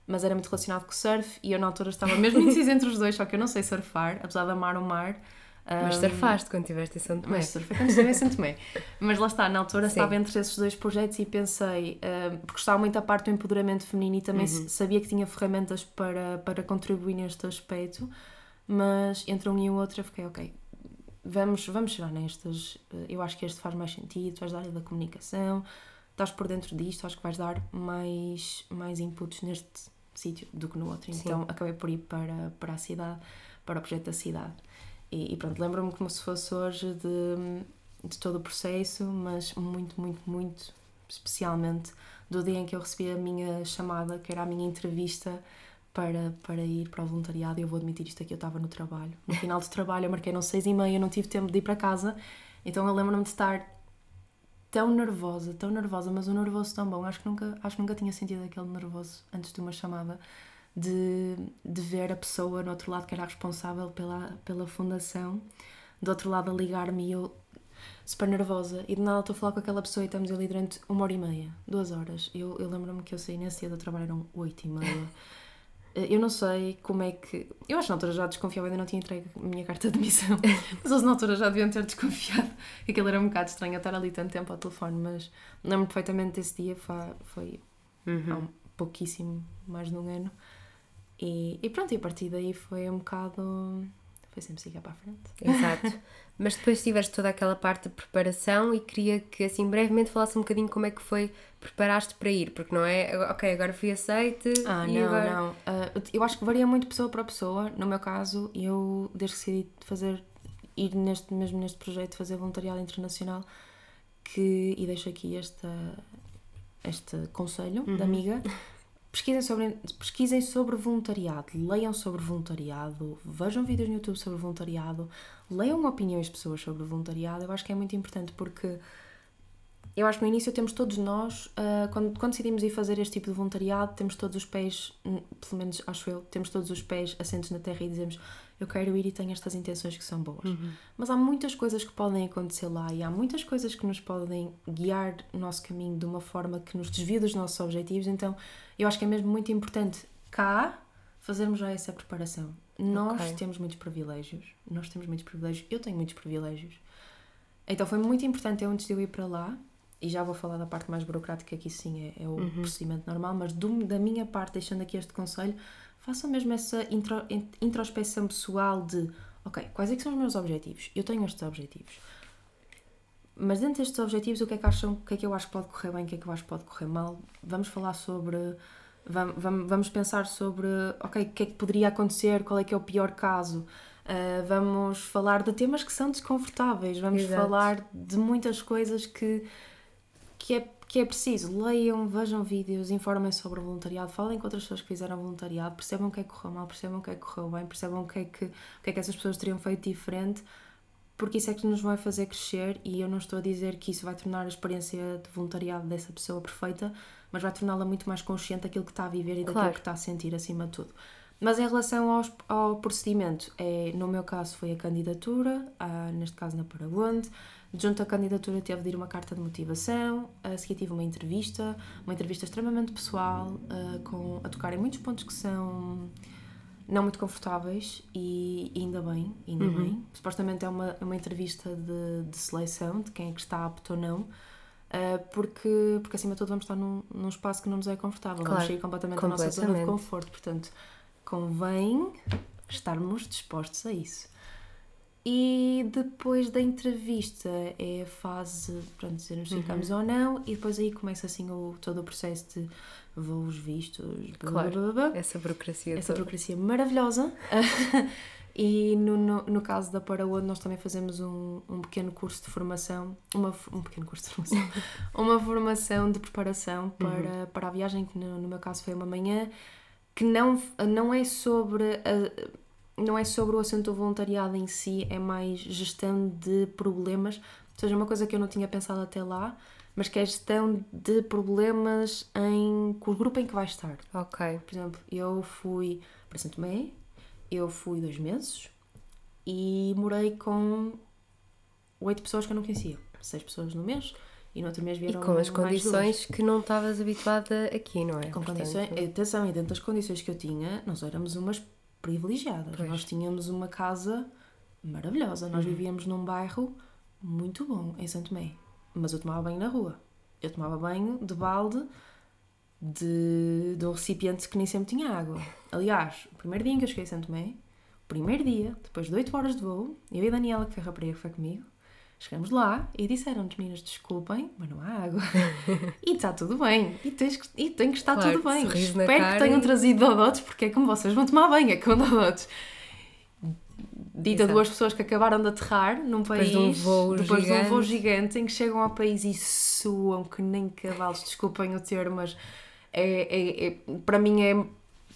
Mas era muito relacionado com o surf e eu na altura estava mesmo indecisa entre os dois, só que eu não sei surfar, apesar de amar o mar. Mas um, surfaste quando estiveste em Santo Tomé. Mas surfei quando estive em Santo Tomé. Mas lá está, na altura Sim. estava entre esses dois projetos e pensei, um, porque gostava muito da parte do empoderamento feminino e também uhum. sabia que tinha ferramentas para, para contribuir neste aspecto, mas entre um e o outro eu fiquei, ok, vamos, vamos chegar nestas. Eh, eu acho que este faz mais sentido, vais dar área da comunicação, estás por dentro disto, acho que vais dar mais, mais inputs neste sítio do que no outro. Sim. Então acabei por ir para, para a cidade, para o projeto da cidade. E, e pronto, lembro-me como se fosse hoje de, de todo o processo, mas muito, muito, muito especialmente do dia em que eu recebi a minha chamada, que era a minha entrevista para, para ir para o voluntariado eu vou admitir isto aqui, eu estava no trabalho. No final do trabalho eu marquei não seis e meia, não tive tempo de ir para casa, então eu lembro-me de estar tão nervosa, tão nervosa, mas um nervoso tão bom. Acho que nunca, acho que nunca tinha sentido aquele nervoso antes de uma chamada de, de ver a pessoa no outro lado que era responsável pela, pela fundação, do outro lado a ligar-me e eu super nervosa e de nada estou a falar com aquela pessoa e estamos ali durante uma hora e meia, duas horas. Eu, eu lembro-me que eu saí nesse dia do trabalho, eram oito e meia. [LAUGHS] Eh, eu não sei como é que. Eu acho que na altura já desconfiava, ainda não tinha entregue a minha carta de admissão. [LAUGHS] mas eles na altura já deviam ter desconfiado aquilo era um bocado estranho estar ali tanto tempo ao telefone. Mas lembro perfeitamente desse dia, foi, uhum. há um pouquíssimo mais de um ano. E, e pronto, e a partir daí foi um bocado foi sempre seguir para a frente. Exato. [LAUGHS] Mas depois tiveste toda aquela parte de preparação e queria que assim brevemente falasse um bocadinho como é que foi preparaste para ir, porque não é, ok, agora fui aceite. Ah, não, agora... não. Uh, eu acho que varia muito pessoa para pessoa. No meu caso, eu desde que decidi fazer, ir neste, mesmo neste projeto, fazer voluntariado internacional, que, e deixo aqui esta, este conselho uhum. da amiga, [LAUGHS] Pesquisem sobre, pesquisem sobre voluntariado, leiam sobre voluntariado, vejam vídeos no YouTube sobre voluntariado, leiam opiniões de pessoas sobre voluntariado. Eu acho que é muito importante porque eu acho que no início temos todos nós, uh, quando, quando decidimos ir fazer este tipo de voluntariado, temos todos os pés, pelo menos acho eu, temos todos os pés assentos na terra e dizemos eu quero ir e tenho estas intenções que são boas. Uhum. Mas há muitas coisas que podem acontecer lá e há muitas coisas que nos podem guiar o nosso caminho de uma forma que nos desvia dos nossos objetivos. Então eu acho que é mesmo muito importante cá fazermos já essa preparação. Nós okay. temos muitos privilégios. Nós temos muitos privilégios. Eu tenho muitos privilégios. Então foi muito importante eu antes de eu ir para lá e já vou falar da parte mais burocrática que sim é, é o uhum. procedimento normal, mas do, da minha parte, deixando aqui este conselho, façam mesmo essa intro, introspeção pessoal de ok, quais é que são os meus objetivos? Eu tenho estes objetivos. Mas dentro destes objetivos, o que é que acham, o que é que eu acho que pode correr bem, o que é que eu acho que pode correr mal? Vamos falar sobre. Vamos, vamos pensar sobre ok, o que é que poderia acontecer, qual é que é o pior caso. Uh, vamos falar de temas que são desconfortáveis, vamos Exato. falar de muitas coisas que, que é que é preciso, leiam, vejam vídeos, informem sobre o voluntariado, falem com outras pessoas que fizeram voluntariado, percebam o que é que correu mal, percebam o que é que correu bem, percebam o que é que, o que, é que essas pessoas teriam feito diferente, porque isso é que nos vai fazer crescer e eu não estou a dizer que isso vai tornar a experiência de voluntariado dessa pessoa perfeita, mas vai torná-la muito mais consciente daquilo que está a viver e daquilo claro. que está a sentir acima de tudo. Mas em relação aos, ao procedimento, é, no meu caso foi a candidatura, ah, neste caso na Paraguande, Junto à candidatura teve de ir uma carta de motivação, a seguir tive uma entrevista, uma entrevista extremamente pessoal, uh, com, a tocar em muitos pontos que são não muito confortáveis e, ainda bem, ainda uhum. bem. Supostamente é uma, é uma entrevista de, de seleção, de quem é que está apto ou não. Uh, porque, porque acima de tudo vamos estar num, num espaço que não nos é confortável, claro, vamos sair completamente da nossa zona de conforto, portanto convém estarmos dispostos a isso. E depois da entrevista é a fase para dizer se ficamos uhum. ou não, e depois aí começa assim o, todo o processo de voos vistos, claro, blá, blá, blá, essa burocracia essa toda. burocracia maravilhosa. [LAUGHS] e no, no, no, caso da Paraúde nós também fazemos um, um pequeno curso de formação, uma, um pequeno curso de formação, [LAUGHS] uma formação de preparação para, uhum. para a viagem, que no, no meu caso foi uma manhã, que não, não é sobre a, não é sobre o assunto do voluntariado em si, é mais gestão de problemas, ou seja, uma coisa que eu não tinha pensado até lá, mas que é gestão de problemas em, com o grupo em que vai estar. Ok. Por exemplo, eu fui para Santo Tomé, eu fui dois meses e morei com oito pessoas que eu não conhecia, seis pessoas no mês. E no outro mês vieram E com as condições que não estavas habituada aqui, não é? Com Portanto... condições, atenção, e dentro das condições que eu tinha, nós éramos umas privilegiadas. Pois. Nós tínhamos uma casa maravilhosa. Nós uhum. vivíamos num bairro muito bom, em Santo Tomé. Mas eu tomava banho na rua. Eu tomava banho de balde de, de um recipiente que nem sempre tinha água. Aliás, o primeiro dia em que eu cheguei a Santo Tomé, o primeiro dia, depois de 8 horas de voo, eu e a Daniela, que foi a rapariga que foi comigo, chegamos lá e disseram-nos, meninas, desculpem, mas não há água. [LAUGHS] e está tudo bem. E, tens que, e tem que estar claro, tudo bem. Espero que tenham trazido dodotes, porque é como vocês vão tomar banho, é com dodotes. Dita Exato. duas pessoas que acabaram de aterrar num país depois, de um, voo depois gigante. de um voo gigante em que chegam ao país e suam que nem cavalos, desculpem o termo, mas é, é, é, para mim é a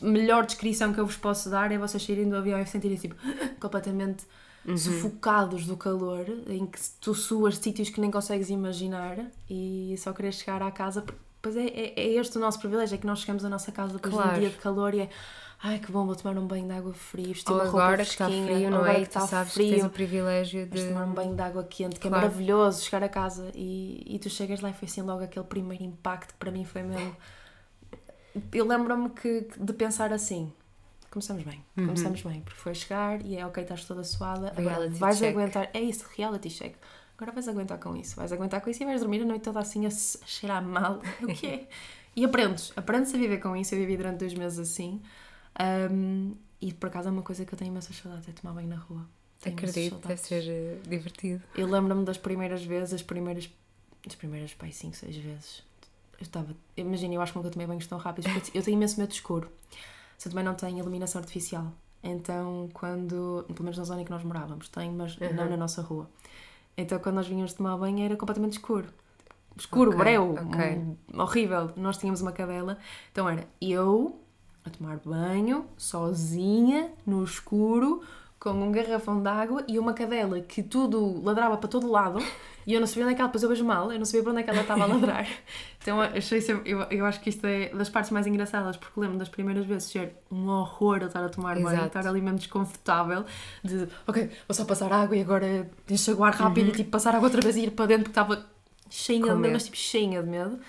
melhor descrição que eu vos posso dar é vocês saírem do avião e sentirem tipo [GASPS] completamente uhum. sufocados do calor, em que tu suas sítios que nem consegues imaginar e só queres chegar à casa. Pois é, é, é, este o nosso privilégio, é que nós chegamos à nossa casa depois claro. de um dia de calor e é ai que bom, vou tomar um banho de água fria, vestir uma roupa agora fresquinha, que está frio, não é? que está sabes frio, que tens o privilégio de tomar um banho de água quente, que é claro. é maravilhoso chegar a casa e, e tu chegas lá e foi assim logo aquele primeiro impacto que para mim foi mesmo eu lembro-me que, de pensar assim: começamos bem, uhum. começamos bem, porque foi chegar e é ok, estás toda suada, agora vais check. aguentar, é isso, reality check. Agora vais aguentar com isso, vais aguentar com isso e vais dormir a noite toda assim a, cheirar mal. [LAUGHS] O que é? e aprendes, aprendes a viver com isso. Eu vivi durante dois meses assim. Um, e por acaso é uma coisa que eu tenho imensas saudades, é tomar banho na rua. Tenho Acredito, deve ser uh, divertido. Eu lembro-me das primeiras vezes, as primeiras, as primeiras, pai, 5, 6 vezes, eu estava. Imagina, eu acho que nunca tomei banhos tão rápidos porque eu tenho imenso medo de escuro. Eu também não tenho iluminação artificial. Então, quando. Pelo menos na zona em que nós morávamos, tem, mas uhum. não na nossa rua. Então, quando nós vinhamos tomar banho, era completamente escuro. Escuro, okay, breu, okay. Um, horrível. Nós tínhamos uma cadela. Então, era eu a tomar banho, sozinha, no escuro, com um garrafão de água e uma cadela que tudo ladrava para todo lado e eu não sabia onde é que ela, depois eu vejo mal, eu não sabia para onde é que ela estava a ladrar. [LAUGHS] Então achei sempre, eu, eu acho que isto é das partes mais engraçadas, porque lembro das primeiras vezes ser um horror a estar a tomar banho, estar ali mesmo desconfortável, de ok, vou só passar água e agora enxaguar rápido uhum. e tipo passar água outra vez e ir para dentro porque estava cheinha de medo, mas tipo cheinha de medo.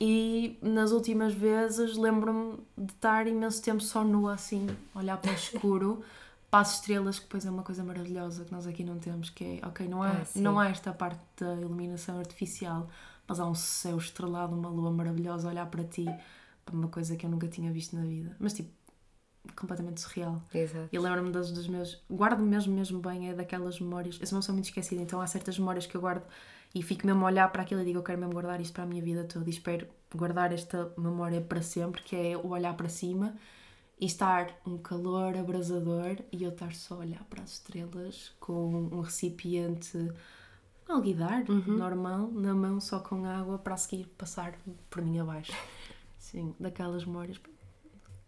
E nas últimas vezes lembro-me de estar imenso tempo só nua assim, olhar para o escuro [LAUGHS] passo estrelas, que depois é uma coisa maravilhosa que nós aqui não temos, que é, ok, não há, ah, não há esta parte da iluminação artificial, mas há um céu estrelado, uma lua maravilhosa a olhar para ti, uma coisa que eu nunca tinha visto na vida. Mas tipo, completamente surreal. Exato. E lembro-me dos, dos meus. Guardo mesmo, mesmo bem, é daquelas memórias. Eu sou uma pessoa muito esquecida, então há certas memórias que eu guardo e fico mesmo a olhar para aquilo e digo, eu quero mesmo guardar isto para a minha vida toda e espero guardar esta memória para sempre, que é o olhar para cima e estar um calor abrasador e eu estar só a olhar para as estrelas com um recipiente alguidar uhum. normal na mão só com água para a seguir passar por mim abaixo. Sim, daquelas memórias.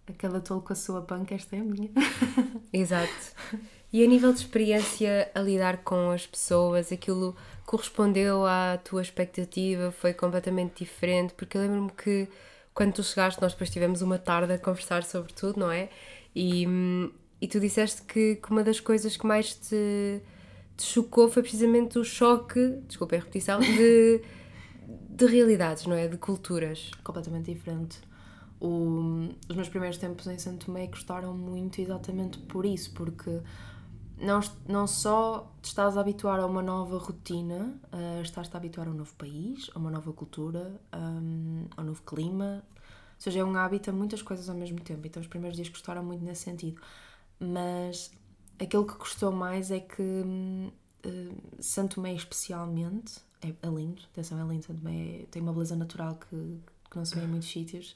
A cada tolo com a sua panca, esta é a minha. [LAUGHS] Exato. E a nível de experiência a lidar com as pessoas, aquilo correspondeu à tua expectativa? Foi completamente diferente? Porque eu lembro-me que quando tu chegaste, nós depois tivemos uma tarde a conversar sobre tudo, não é? E, e tu disseste que, que uma das coisas que mais te, te chocou foi precisamente o choque, desculpa a repetição, de, de realidades, não é? De culturas. Completamente diferente. O, os meus primeiros tempos em Santo Tomé gostaram muito exatamente por isso, porque não, não só te estás a habituar a uma nova rotina, uh, estás-te a habituar a um novo país, a uma nova cultura, um, a um novo clima. Ou seja, é um hábito a muitas coisas ao mesmo tempo. Então, os primeiros dias custaram muito nesse sentido. Mas aquilo que custou mais é que uh, Santo Tomé, especialmente, é, é, lindo. Atenção, é lindo. Santo Tomé tem uma beleza natural que, que não se vê em muitos sítios.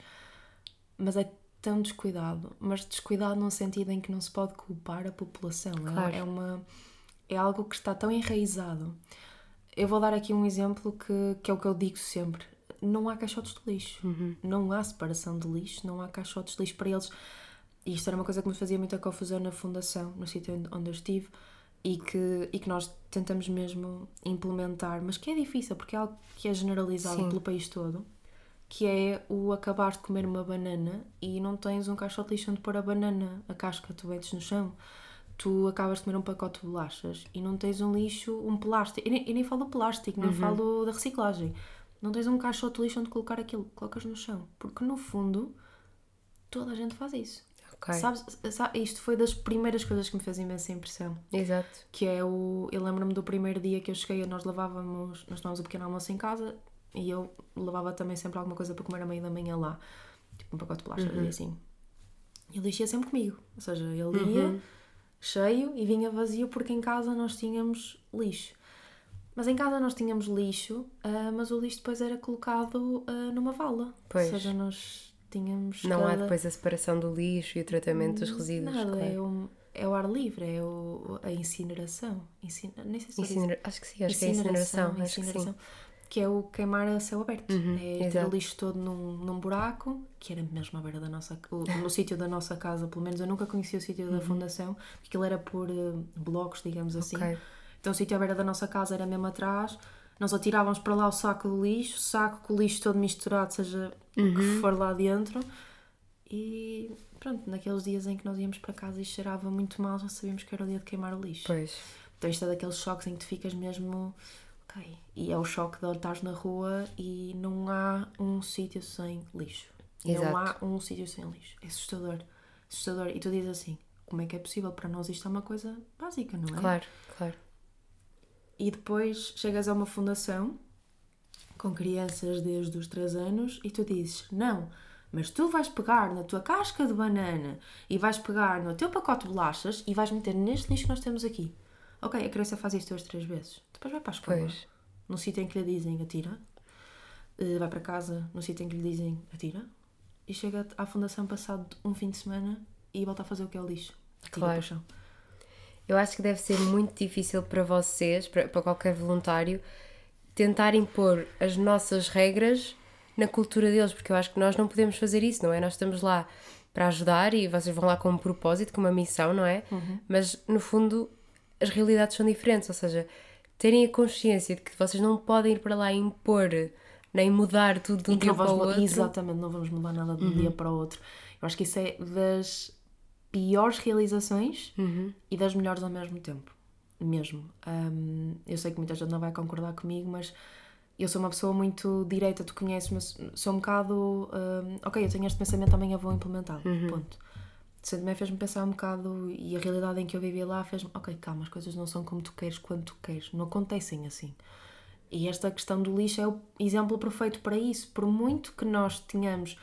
Mas é tão descuidado, mas descuidado num sentido em que não se pode culpar a população. É claro. É, é, uma, é algo que está tão enraizado. Eu vou dar aqui um exemplo que, que é o que eu digo sempre. Não há caixotes de lixo. Uhum. Não há separação de lixo, não há caixotes de lixo para eles. E isto era uma coisa que me fazia muita confusão na fundação, no sítio onde eu estive, e que, e que nós tentamos mesmo implementar, mas que é difícil, porque é algo que é generalizado Sim. pelo país todo que é o acabar de comer uma banana e não tens um caixote de lixo onde pôr a banana, a casca, tu metes no chão. Tu acabas de comer um pacote de bolachas e não tens um lixo, um plástico. Eu nem, eu nem falo plástico, nem uhum. falo da reciclagem. Não tens um caixote de lixo onde colocar aquilo, colocas no chão. Porque no fundo, toda a gente faz isso. Okay. Sabes, sabe, isto foi das primeiras coisas que me fez imensa impressão. Exato. Que é o. Eu lembro-me do primeiro dia que eu cheguei, nós lavávamos, nós tomávamos o pequeno almoço em casa, e eu levava também sempre alguma coisa para comer a meio da manhã lá. Tipo um pacote de plástico uhum. e assim. E ele ia sempre comigo. Ou seja, ele ia uhum. cheio e vinha vazio porque em casa nós tínhamos lixo. Mas em casa nós tínhamos lixo, uh, mas o lixo depois era colocado uh, numa vala. Pois. Ou seja, nós tínhamos. Não cada... há depois a separação do lixo e o tratamento dos resíduos. Nada, claro. é, um, é o ar livre, é o, a incineração. Incin... Nem sei se Incinera... Acho que sim, acho que é incineração. incineração. Acho que sim que é o queimar a céu aberto. Uhum, é ter o lixo todo num, num buraco, que era mesmo à beira da nossa no sítio da nossa casa, pelo menos eu nunca conhecia o sítio uhum. da fundação, porque aquilo era por uh, blocos, digamos assim. Okay. Então o sítio à beira da nossa casa era mesmo atrás. Nós atirávamos para lá o saco do lixo, saco com o lixo todo misturado, seja uhum. o que uhum. for lá dentro. E pronto, naqueles dias em que nós íamos para casa e cheirava muito mal, já sabíamos que era o dia de queimar o lixo. Pois. Então isto é daqueles choques em que tu ficas mesmo Ok. E é o choque de estar na rua e não há um sítio sem lixo. Exato. Não há um sítio sem lixo. É assustador. Assustador. E tu dizes assim: como é que é possível? Para nós isto é uma coisa básica, não é? Claro, claro. E depois chegas a uma fundação com crianças desde os 3 anos e tu dizes: não, mas tu vais pegar na tua casca de banana e vais pegar no teu pacote de bolachas e vais meter neste lixo que nós temos aqui. Ok, a criança faz isto duas, três vezes. Depois vai para a escola. Pois. No sítio em que lhe dizem atira. Uh, vai para casa no sítio em que lhe dizem atira. E chega à fundação passado um fim de semana e volta a fazer o que é o lixo. Atira claro. para. Eu acho que deve ser muito difícil para vocês, para, para qualquer voluntário, tentar impor as nossas regras na cultura deles, porque eu acho que nós não podemos fazer isso, não é? Nós estamos lá para ajudar e vocês vão lá com um propósito, com uma missão, não é? Uhum. Mas no fundo as realidades são diferentes, ou seja, terem a consciência de que vocês não podem ir para lá e impor nem mudar tudo de um dia para o outro. Exatamente, não vamos mudar nada de um uhum. dia para o outro. Eu acho que isso é das piores realizações uhum. e das melhores ao mesmo tempo. Mesmo. Um, eu sei que muita gente não vai concordar comigo, mas eu sou uma pessoa muito direita, tu conheces-me, sou um bocado. Um, ok, eu tenho este pensamento, amanhã vou implementá-lo. Uhum. Ponto também fez-me pensar um bocado e a realidade em que eu vivia lá fez-me, ok, calma, as coisas não são como tu queres, quando tu queres, não acontecem assim. E esta questão do lixo é o exemplo perfeito para isso. Por muito que nós tenhamos.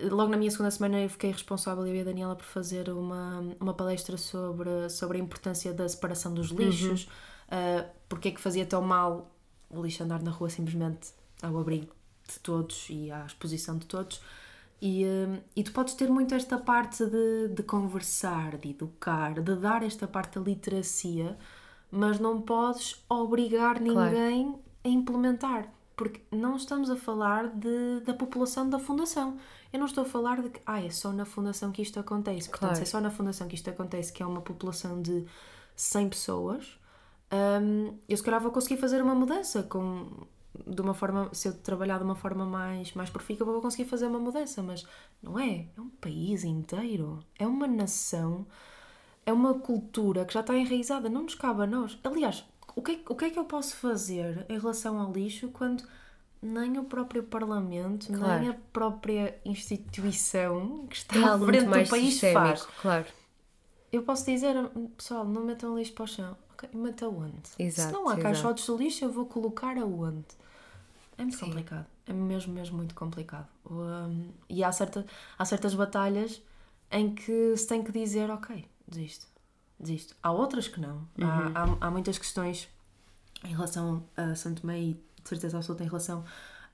Logo na minha segunda semana eu fiquei responsável, eu e a Daniela, por fazer uma, uma palestra sobre, sobre a importância da separação dos lixos, uhum. uh, porque é que fazia tão mal o lixo andar na rua simplesmente ao abrigo de todos e à exposição de todos. E, hum, e tu podes ter muito esta parte de, de conversar, de educar, de dar esta parte da literacia, mas não podes obrigar ninguém claro. a implementar. Porque não estamos a falar de, da população da fundação. Eu não estou a falar de que ah, é só na fundação que isto acontece. Portanto, claro. se é só na fundação que isto acontece, que é uma população de 100 pessoas, um, eu se calhar vou conseguir fazer uma mudança com de uma forma, se eu trabalhar de uma forma mais, mais profícua, vou conseguir fazer uma mudança, mas não é. É um país inteiro. É uma nação. É uma cultura que já está enraizada. Não nos cabe a nós. Aliás, o que, é, o que é que eu posso fazer em relação ao lixo quando nem o próprio Parlamento, claro. nem a própria instituição que está à frente do país sistémico, faz? Claro. eu posso dizer, pessoal, não metam lixo para o chão. Ok, meta onde? Exato, Se não há exato. caixotes de lixo, eu vou colocar aonde? É muito Sim. complicado. É mesmo, mesmo muito complicado. Um, e há, certa, há certas batalhas em que se tem que dizer, ok, desisto, desisto. Há outras que não. Uhum. Há, há, há muitas questões em relação a Santo Tomé e de certeza absoluta em relação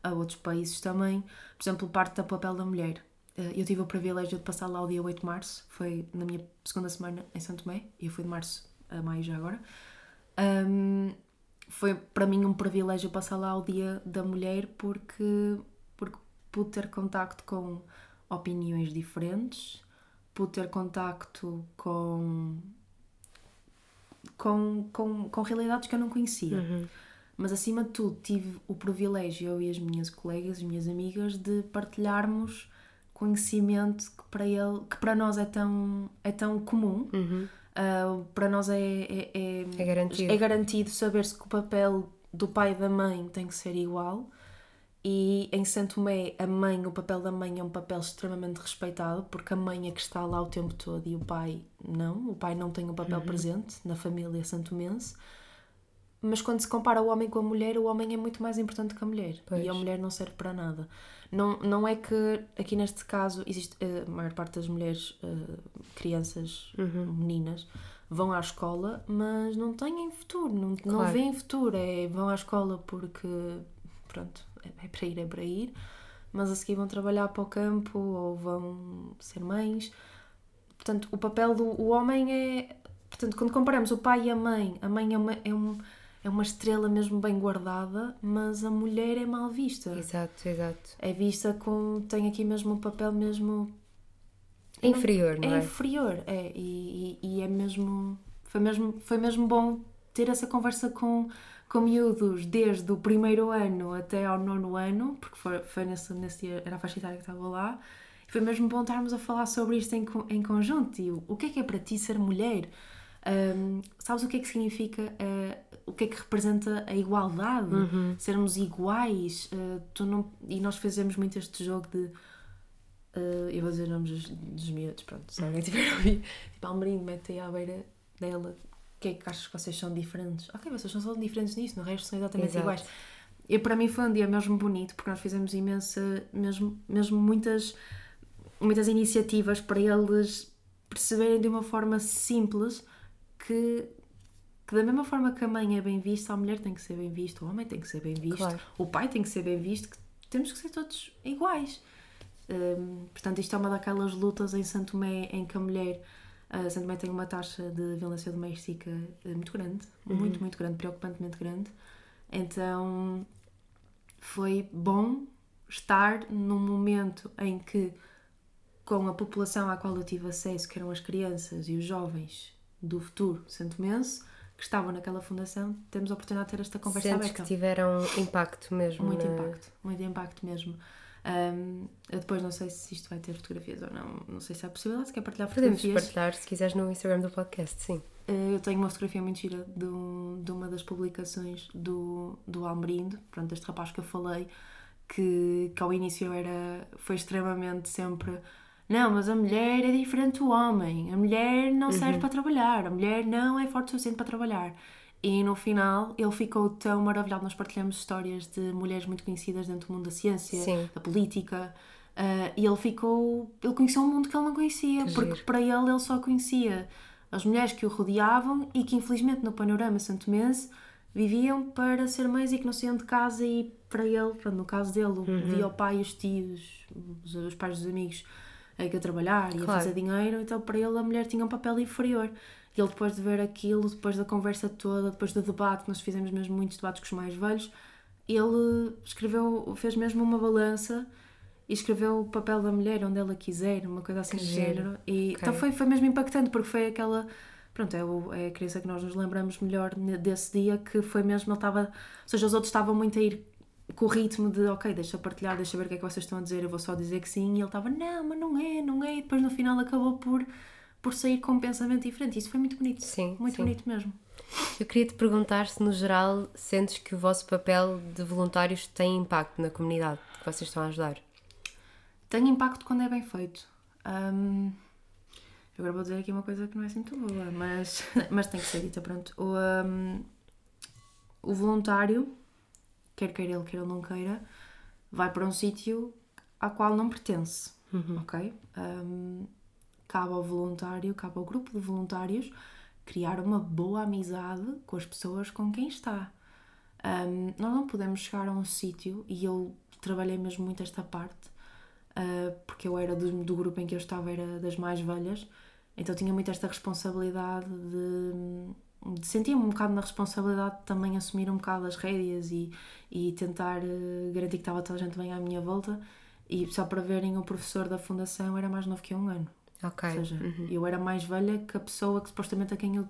a outros países também. Por exemplo, parte do papel da mulher. Eh, Eu tive o privilégio de passar lá o dia 8 de março, foi na minha segunda semana em Santo Tomé, e eu fui de março a maio já agora. Ahm, foi para mim um privilégio passar lá o dia da mulher porque, porque pude ter contacto com opiniões diferentes, pude ter contacto com, com, com, com realidades que eu não conhecia. Mas acima de tudo tive o privilégio, eu e as minhas colegas, as minhas amigas, de partilharmos conhecimento que para, ele, que para nós é tão, é tão comum. Ah, para nós é, é, é, É garantido. é garantido saber-se que o papel do pai e da mãe tem que ser igual. E em Santo Tomé, a mãe, o papel da mãe é um papel extremamente respeitado, porque a mãe é que está lá o tempo todo e o pai não. O pai não tem um papel presente na família santomense. Mas quando se compara o homem com a mulher, o homem é muito mais importante que a mulher. Pois. E a mulher não serve para nada. Não, não é que, aqui neste caso, existe, eh, a maior parte das mulheres, eh, crianças, meninas, vão à escola, mas não têm futuro, não, não Claro. veem futuro. É, vão à escola porque, pronto, é, é para ir, é para ir. Mas a seguir vão trabalhar para o campo ou vão ser mães. Portanto, o papel do o homem é. Portanto, quando comparamos o pai e a mãe, a mãe é uma, é um, é uma estrela mesmo bem guardada, mas a mulher é mal vista. Exato, exato. É vista com. tem aqui mesmo um papel mesmo. É inferior, não É é? inferior, é. E, e, e é mesmo foi, mesmo. foi mesmo bom ter essa conversa com, com miúdos desde o primeiro ano até ao nono ano, porque foi, foi nesse, nesse era a faixa etária que estava lá. E foi mesmo bom estarmos a falar sobre isto em, em conjunto. E o, o que é que é para ti ser mulher? Ahm, sabes o que é que significa, eh, o que é que representa a igualdade? Sermos iguais? Eh, tu não, e nós fazemos muito este jogo de. eh, eu vou dizer nomes dos, dos miúdos, pronto, se alguém tiver a ouvir. Tipo, Almerindo, mete aí à beira dela. O que é que achas que vocês são diferentes? Ok, vocês não são diferentes nisso, no resto são exatamente Exato. iguais. E para mim foi um dia mesmo bonito, porque nós fizemos imensa, mesmo, mesmo muitas, muitas iniciativas para eles perceberem de uma forma simples que, que da mesma forma que a mãe é bem vista, a mulher tem que ser bem vista, o homem tem que ser bem visto, Claro. o pai tem que ser bem visto, que temos que ser todos iguais. Hum, portanto, isto é uma daquelas lutas em Santo Tomé em que a mulher. Uh, Santo Tomé tem uma taxa de violência doméstica eh, muito grande, muito, muito grande, preocupantemente grande. Então foi bom estar num momento em que, com a população à qual eu tive acesso, que eram as crianças e os jovens do futuro santomense, que estavam naquela fundação, temos a oportunidade de ter esta conversa Sentes aberta. que tiveram impacto mesmo. Muito na- impacto, muito impacto mesmo. Um, eu depois não sei se isto vai ter fotografias ou não, não sei se há possibilidade, se quer partilhar Podemos fotografias. partilhar se quiseres no Instagram do podcast, sim. Uh, Eu tenho uma fotografia muito gira de, um- de uma das publicações do, do Almerindo, pronto, este rapaz que eu falei, que, que ao início era, foi extremamente sempre não, mas a mulher é diferente do homem, a mulher não serve para trabalhar, a mulher não é forte o suficiente para trabalhar. E no final ele ficou tão maravilhado. Nós partilhamos histórias de mulheres muito conhecidas dentro do mundo da ciência, Sim. da política, uh, e ele ficou. Ele conheceu um mundo que ele não conhecia, Que porque giro. para ele ele só conhecia as mulheres que o rodeavam e que infelizmente no panorama santomense viviam para ser mães e que não saíam de casa e para ele, no caso dele, Uhum. via o pai e os tios, os, os pais dos amigos a que a trabalhar e a Claro. fazer dinheiro, então para ele a mulher tinha um papel inferior. E ele depois de ver aquilo, depois da conversa toda, depois do debate, que nós fizemos mesmo muitos debates com os mais velhos, ele escreveu, fez mesmo uma balança e escreveu o papel da mulher onde ela quiser, uma coisa assim Que género. E, Ok. Então foi, foi mesmo impactante, porque foi aquela. Pronto, é, o, é a criança que nós nos lembramos melhor desse dia, que foi mesmo, ele estava. Ou seja, os outros estavam muito a ir com o ritmo de, ok, deixa partilhar, deixa ver o que é que vocês estão a dizer, eu vou só dizer que sim. E ele estava, não, mas não é, não é. E depois no final acabou por, por sair com um pensamento diferente. Isso foi muito bonito. Sim, Muito sim. bonito mesmo. Eu queria te perguntar se, no geral, sentes que o vosso papel de voluntários tem impacto na comunidade que vocês estão a ajudar. Tem impacto quando é bem feito. Hum, Agora vou dizer aqui uma coisa que não é assim muito boa, mas, [LAUGHS] mas tem que ser dita, pronto. O, um, o voluntário, quer queira ele, quer ele não queira, vai para um sítio ao qual não pertence, Uhum. ok? Um, cabe ao voluntário, cabe ao grupo de voluntários criar uma boa amizade com as pessoas com quem está. Um, nós não podemos chegar a um sítio, e eu trabalhei mesmo muito esta parte, uh, porque eu era do, do grupo em que eu estava, era das mais velhas, então tinha muito esta responsabilidade de, de sentir-me um bocado na responsabilidade de também assumir um bocado as rédeas e, e tentar uh, garantir que estava toda a gente bem à minha volta. E só para verem, o professor da fundação era mais novo que eu um ano. Ok. Ou seja, eu era mais velha que a pessoa que supostamente a quem eu,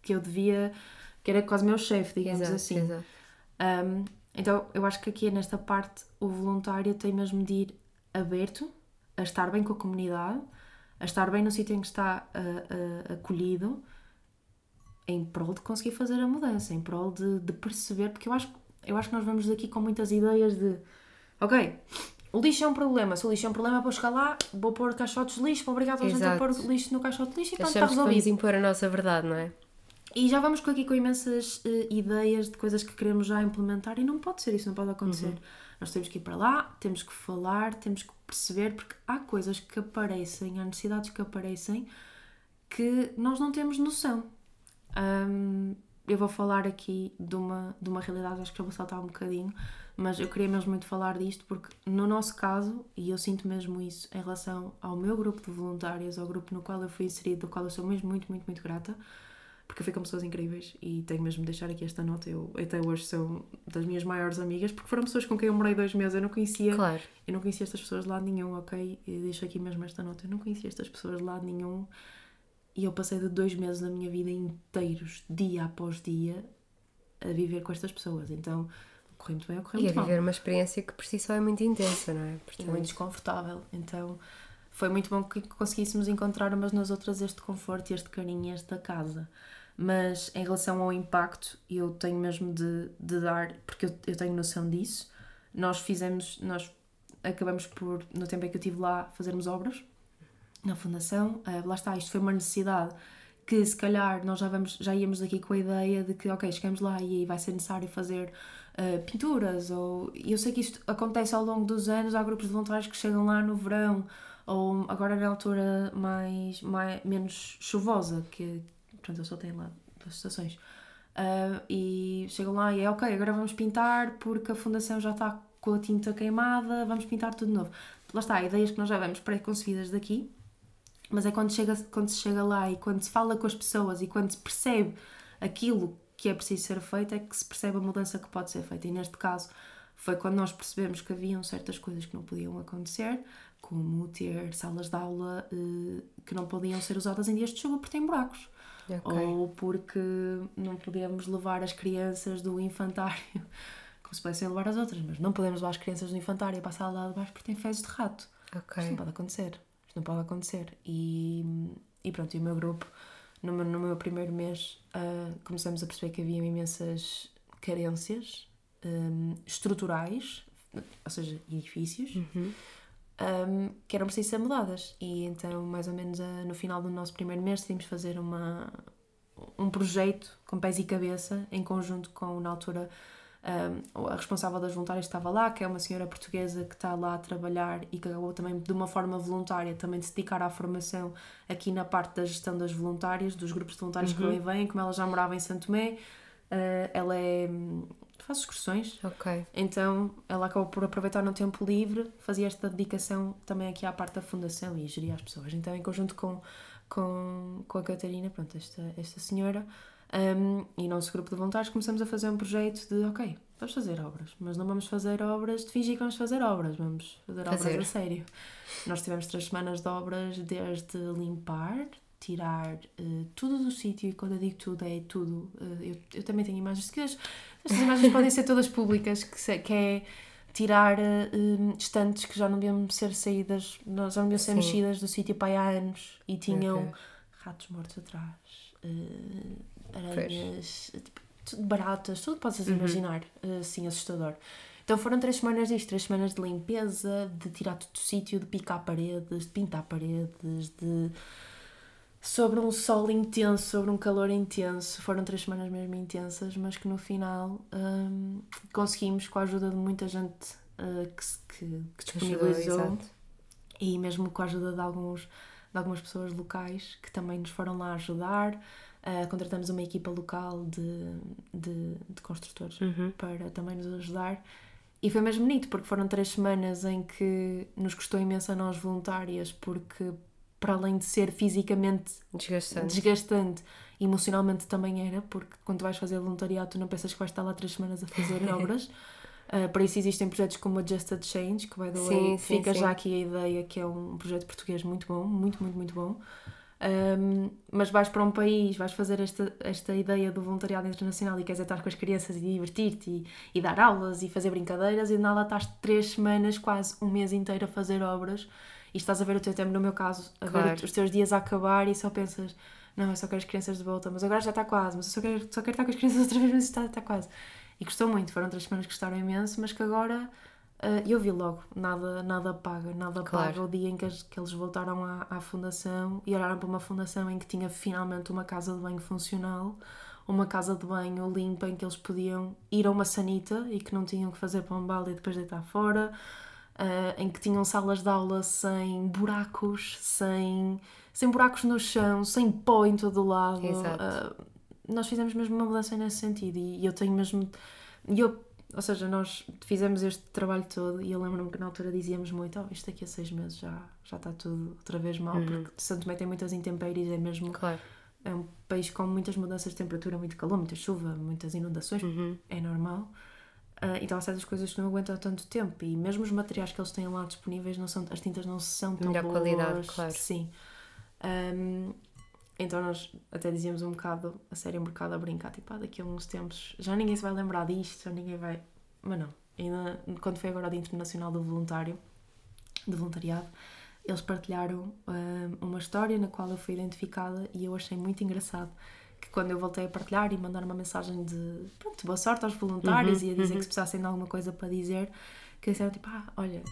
que eu devia, que era quase meu chefe, digamos Exato, assim. exato. Um, então eu acho que aqui nesta parte o voluntário tem mesmo de ir aberto a estar bem com a comunidade, a estar bem no sítio em que está ah, ah, acolhido, em prol de conseguir fazer a mudança, em prol de, de perceber, porque eu acho, eu acho que nós vamos daqui com muitas ideias de ok, o lixo é um problema, se o lixo é um problema, vou chegar lá, vou pôr caixotes de lixo, vou obrigar toda a gente a pôr lixo no caixote de lixo e pronto, está que vamos resolvido. impor a nossa verdade, não é? E já vamos aqui com imensas eh, ideias de coisas que queremos já implementar e não pode ser, isso não pode acontecer. Nós temos que ir para lá, temos que falar, temos que perceber, porque há coisas que aparecem, há necessidades que aparecem que nós não temos noção. Hum, eu vou falar aqui de uma, de uma realidade, acho que já vou saltar um bocadinho, mas eu queria mesmo muito falar disto porque, no nosso caso, e eu sinto mesmo isso em relação ao meu grupo de voluntárias, ao grupo no qual eu fui inserida, do qual eu sou mesmo muito, muito, muito grata, porque eu fui com pessoas incríveis e tenho mesmo de deixar aqui esta nota. Eu até hoje são das minhas maiores amigas, porque foram pessoas com quem eu morei dois meses, eu não conhecia. Claro. Eu não conhecia estas pessoas de lado nenhum, ok? E deixo aqui mesmo esta nota. Eu não conhecia estas pessoas de lado nenhum e eu passei de dois meses da minha vida inteiros, dia após dia, a viver com estas pessoas. Então, correu muito bem ou correu E a muito mal. viver uma experiência que por si só é muito intensa, não é? E Portanto, muito desconfortável. Então, foi muito bom que conseguíssemos encontrar umas nas outras este conforto e este carinho e esta casa. Mas em relação ao impacto, eu tenho mesmo de, de dar, porque eu, eu tenho noção disso. Nós fizemos, nós acabamos por, no tempo em que eu estive lá, fazermos obras na fundação. Ah, lá está, isto foi uma necessidade que se calhar nós já, vamos, já íamos daqui com a ideia de que, ok, chegamos lá e aí vai ser necessário fazer ah, pinturas. Ou, eu sei que isto acontece ao longo dos anos, há grupos de voluntários que chegam lá no verão ou agora na altura mais, mais menos chuvosa, que pronto, eu só tenho lá duas estações. Ah, e chegam lá e é ok, agora vamos pintar porque a fundação já está com a tinta queimada, vamos pintar tudo de novo. Lá está, ideias que nós já vemos pré-concebidas daqui, mas é quando, chega, quando se chega lá e quando se fala com as pessoas e quando se percebe aquilo que é preciso ser feito, é que se percebe a mudança que pode ser feita. E neste caso foi quando nós percebemos que haviam certas coisas que não podiam acontecer, como ter salas de aula eh, que não podiam ser usadas em dias de chuva porque têm buracos. ok. Ou porque não podemos levar as crianças do infantário [LAUGHS] como se pudessem levar as outras, mas não podemos levar as crianças do infantário para a sala de baixo porque têm fezes de rato. Isto não Ok. pode acontecer. Isto não pode acontecer. E, e pronto, e o meu grupo, no meu, no meu primeiro mês, ah, começamos a perceber que havia imensas carências hum, estruturais, ou seja, edifícios, hum, que eram precisas ser mudadas. E então, mais ou menos ah, no final do nosso primeiro mês, decidimos fazer uma, um projeto com pés e cabeça, em conjunto com, na altura, um, a responsável das voluntárias estava lá, que é uma senhora portuguesa que está lá a trabalhar e que acabou também de uma forma voluntária também de se dedicar à formação aqui na parte da gestão das voluntárias, dos grupos de voluntários que vão e vêm, como ela já morava em Santo Tomé, uh, ela é hum, faz excursões, Ok. então ela acabou por aproveitar no tempo livre, fazia esta dedicação também aqui à parte da fundação e geria as pessoas. Então, em conjunto com, com, com a Catarina, pronto, esta, esta senhora, um, e nosso grupo de voluntários, começamos a fazer um projeto de, ok, vamos fazer obras, mas não vamos fazer obras de fingir que vamos fazer obras, vamos fazer, Fazer. obras a sério. Nós tivemos três semanas de obras, desde limpar, tirar eh, tudo do sítio, e quando eu digo tudo, é tudo. Eh, eu, eu também tenho imagens, que as, estas imagens podem ser todas públicas, que, se- que é tirar eh, estantes que já não deviam ser saídas, já não deviam ser Sim. mexidas do sítio para há anos e tinham Ok. ratos mortos atrás, eh, aranhas, tipo, tudo baratas, tudo que possas imaginar, eh, assim, assustador. Então foram três semanas disto, três semanas de limpeza, de tirar tudo do sítio, de picar paredes, de pintar paredes, de sobre um sol intenso, sobre um calor intenso. Foram três semanas mesmo intensas, mas que no final um, conseguimos, com a ajuda de muita gente uh, que, que, que disponibilizou Ajudou, e mesmo com a ajuda de, alguns, de algumas pessoas locais que também nos foram lá ajudar. Uh, contratamos uma equipa local de, de, de construtores uhum. para também nos ajudar. E foi mesmo bonito, porque foram três semanas em que nos custou imenso a nós voluntárias, porque para além de ser fisicamente desgastante. desgastante, emocionalmente também era, porque quando vais fazer voluntariado tu não pensas que vais estar lá três semanas a fazer [LAUGHS] obras. Uh, para isso existem projetos como Adjusted Change, que vai dar sim, sim, fica sim. já aqui a ideia que é um projeto português muito bom, muito, muito, muito bom. Um, mas vais para um país, vais fazer esta, esta ideia do voluntariado internacional e queres estar com as crianças e divertir-te e, e, dar aulas e fazer brincadeiras e nada estás três semanas, quase um mês inteiro a fazer obras e estás a ver o teu tempo, no meu caso, a claro. ver os teus dias a acabar e só pensas, não, eu só quero as crianças de volta, mas agora já está quase, mas eu só quero, só quero estar com as crianças [LAUGHS] outra vez, mas está, está quase. E gostou muito, foram três semanas que gostaram imenso, mas que agora eu vi logo, nada, nada paga, nada claro. paga o dia em que, que eles voltaram à, à fundação e olharam para uma fundação em que tinha finalmente uma casa de banho funcional, uma casa de banho limpa em que eles podiam ir a uma sanita e que não tinham que fazer pão e depois deitar fora uh, em que tinham salas de aula sem buracos, sem, sem buracos no chão, sem pó em todo o lado. Exato. Uh, nós fizemos mesmo uma mudança nesse sentido e, eu tenho mesmo. Eu, ou seja, nós fizemos este trabalho todo e eu lembro-me que na altura dizíamos muito: oh, isto daqui a seis meses já, já está tudo outra vez mal, uhum. porque Santo Tomé tem muitas intempéries, é mesmo. Claro. É um país com muitas mudanças de temperatura, muito calor, muita chuva, muitas inundações, uhum. é normal. Uh, então há certas coisas que não aguentam tanto tempo e mesmo os materiais que eles têm lá disponíveis não são as tintas não são tão Melhor boas qualidade claro sim um, então nós até dizíamos um bocado a sério um bocado a brincar tipo ah, daqui a uns tempos já ninguém se vai lembrar disto já ninguém vai mas não ainda quando foi agora o Dia Internacional do Voluntário do voluntariado eles partilharam uma história na qual eu fui identificada e eu achei muito engraçado que quando eu voltei a partilhar e mandar uma mensagem de pronto, boa sorte aos voluntários uhum, e a dizer uhum. que se precisassem de alguma coisa para dizer, que disseram tipo, ah, olha,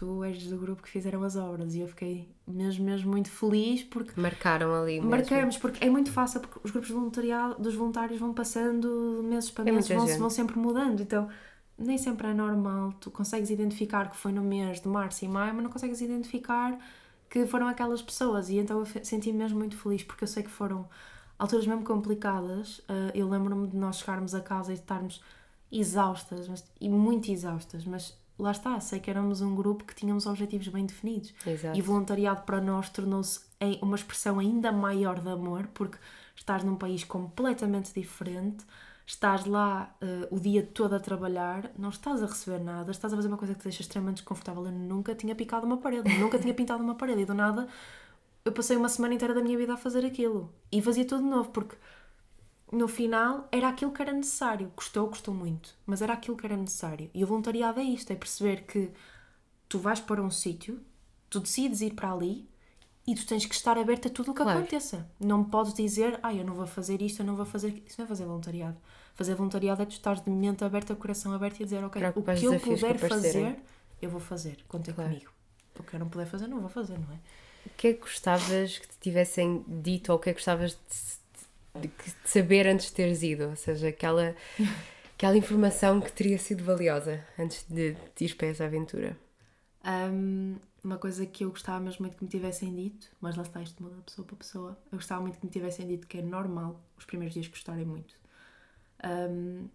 tu és do grupo que fizeram as obras. E eu fiquei mesmo, mesmo muito feliz porque marcaram ali mesmo. marcamos porque é muito fácil porque os grupos de voluntariado dos voluntários vão passando meses para é meses vão, vão sempre mudando. Então nem sempre é normal tu consegues identificar que foi no mês de março e maio mas não consegues identificar que foram aquelas pessoas. E então eu senti -me mesmo muito feliz porque eu sei que foram alturas mesmo complicadas, uh, eu lembro-me de nós chegarmos a casa e estarmos exaustas, mas, e muito exaustas, mas lá está, sei que éramos um grupo que tínhamos objetivos bem definidos. Exato. E voluntariado para nós tornou-se uma expressão ainda maior de amor, porque estás num país completamente diferente, estás lá uh, o dia todo a trabalhar, não estás a receber nada, estás a fazer uma coisa que te deixa extremamente desconfortável. Eu nunca tinha picado uma parede, nunca tinha pintado uma parede e do nada eu passei uma semana inteira da minha vida a fazer aquilo e fazia tudo de novo porque no final era aquilo que era necessário. Custou, custou muito, mas era aquilo que era necessário. E o voluntariado é isto: é perceber que tu vais para um sítio, tu decides ir para ali e tu tens que estar aberto a tudo o que claro. aconteça. Não podes dizer, ah, eu não vou fazer isto, eu não vou fazer. Isso não é fazer voluntariado. Fazer voluntariado é tu estar de mente aberta, coração aberto e dizer, ok, o que eu puder fazer, eu vou fazer. Contem claro. comigo. O que eu não puder fazer, não vou fazer, não é? O que é que gostavas que te tivessem dito ou o que é que gostavas de, de, de saber antes de teres ido? Ou seja, aquela, [LAUGHS] aquela informação que teria sido valiosa antes de, de ir para essa aventura? Um, uma coisa que eu gostava mesmo muito que me tivessem dito, mas lá está, isto muda de pessoa para pessoa. Eu gostava muito que me tivessem dito que é normal os primeiros dias gostarem muito. Um,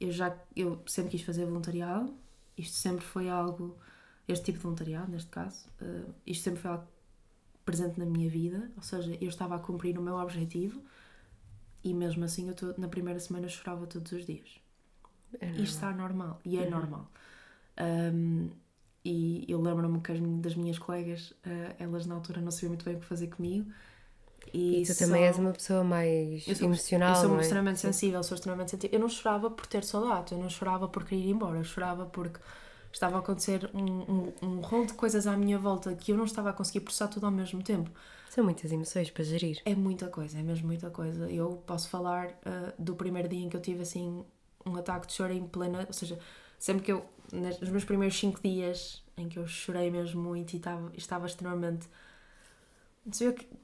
eu já eu sempre quis fazer voluntariado, isto sempre foi algo este tipo de voluntariado, neste caso, uh, isto sempre foi algo presente na minha vida, ou seja, eu estava a cumprir o meu objetivo e mesmo assim eu tô, na primeira semana chorava todos os dias. É Isto está normal e é uhum. normal. Um, e eu lembro-me que as, das minhas colegas, uh, elas na altura não sabiam muito bem o que fazer comigo. E, e tu só... também és uma pessoa mais eu sou, emocional. Eu sou é? extremamente sensível, sou extremamente sensível. Eu não chorava por ter saudade, eu não chorava por querer ir embora, eu chorava porque estava a acontecer um, um, um rol de coisas à minha volta que eu não estava a conseguir processar tudo ao mesmo tempo. São muitas emoções para gerir. É muita coisa, é mesmo muita coisa. Eu posso falar uh, do primeiro dia em que eu tive assim um ataque de choro em plena. Ou seja, sempre que eu. Nos meus primeiros cinco dias em que eu chorei mesmo muito e estava, estava extremamente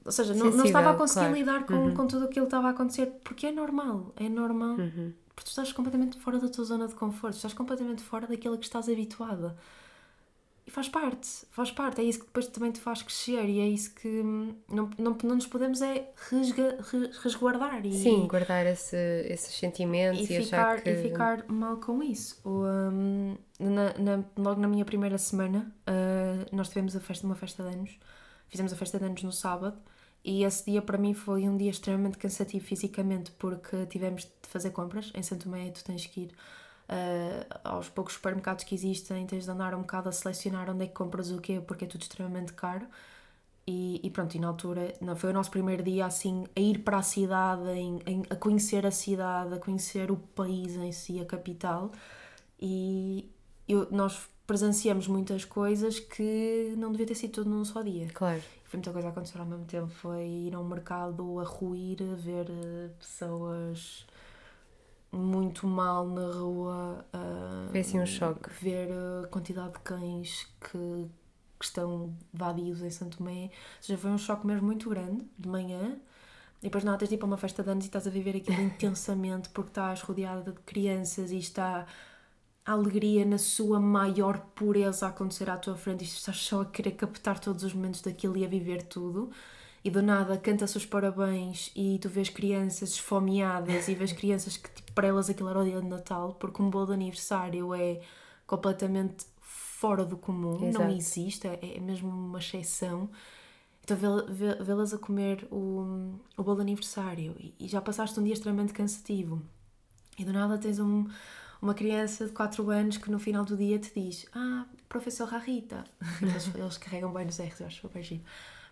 ou seja, não, não, estava a conseguir claro. lidar com, uhum. com tudo aquilo que estava a acontecer, porque é normal, é normal, uhum. Porque tu estás completamente fora da tua zona de conforto, estás completamente fora daquilo que estás habituada. E faz parte, faz parte, é isso que depois também te faz crescer e é isso que não, não, não nos podemos é resga, resguardar. E, Sim, guardar esse, esses sentimentos e, e ficar, que... E ficar mal com isso. Um, na, na, logo na minha primeira semana, uh, nós tivemos a festa, uma festa de anos, fizemos a festa de anos no sábado e esse dia para mim foi um dia extremamente cansativo fisicamente porque tivemos de fazer compras em Santo Tomé tu tens que ir uh, aos poucos supermercados que existem, tens de andar um bocado a selecionar onde é que compras o quê, porque é tudo extremamente caro. E, e pronto, e na altura não, foi o nosso primeiro dia assim a ir para a cidade, em, em, a conhecer a cidade, a conhecer o país em si, a capital. E eu, nós presenciamos muitas coisas que não devia ter sido tudo num só dia. Claro. Foi muita coisa a acontecer ao mesmo tempo. Foi ir a um mercado a ruir, a ver uh, pessoas muito mal na rua. Foi assim um choque. Ver a quantidade de cães que, que estão vadios em Santo Tomé. Ou seja, foi um choque mesmo muito grande de manhã. E depois não, tens de ir para uma festa de anos e estás a viver aquilo [LAUGHS] intensamente porque estás rodeada de crianças e está a alegria na sua maior pureza a acontecer à tua frente e estás só a querer captar todos os momentos daquilo e a viver tudo e do nada canta-se os parabéns e tu vês crianças esfomeadas e vês crianças que tipo, para elas aquilo era o dia de Natal, porque um bolo de aniversário é completamente fora do comum, Exato. não existe, é, é mesmo uma exceção. Então vê-las a comer o, o bolo de aniversário e, e já passaste um dia extremamente cansativo e do nada tens um, uma criança de 4 anos que no final do dia te diz Ah, professor Rarita. [LAUGHS] eles, eles carregam bem nos R's, eu acho super giro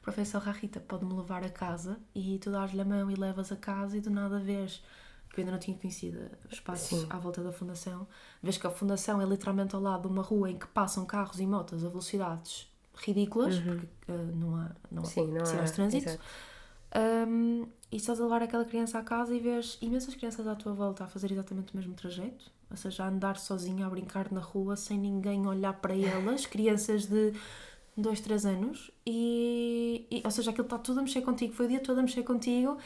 professor Rita pode-me levar a casa e tu dás-lhe a mão e levas a casa e do nada vês que eu ainda não tinha conhecido os espaços Sim. à volta da fundação vês que a fundação é literalmente ao lado de uma rua em que passam carros e motos a velocidades ridículas uhum. porque uh, não há não Sim, há de trânsito um, e estás a levar aquela criança à casa e vês imensas crianças à tua volta a fazer exatamente o mesmo trajeto ou seja, a andar sozinha, a brincar na rua sem ninguém olhar para elas [LAUGHS] crianças de dois, três anos, e, e, ou seja, aquilo está tudo a mexer contigo, foi o dia todo a mexer contigo,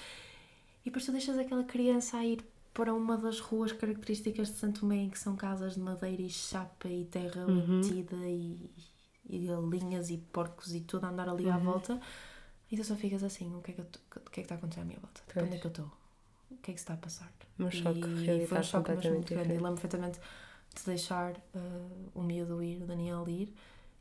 e depois tu deixas aquela criança a ir para uma das ruas características de Santo Tomé, que são casas de madeira e chapa e terra uhum. batida e, e galinhas e porcos e tudo a andar ali uhum. à volta, e tu só ficas assim: o que é que, o que, é que está a acontecer à minha volta? Onde é que eu estou? O que é que se está a passar? Um choque, e foi um choque mesmo muito grande. E lembro perfeitamente de deixar uh, o miúdo ir, o Daniel ir,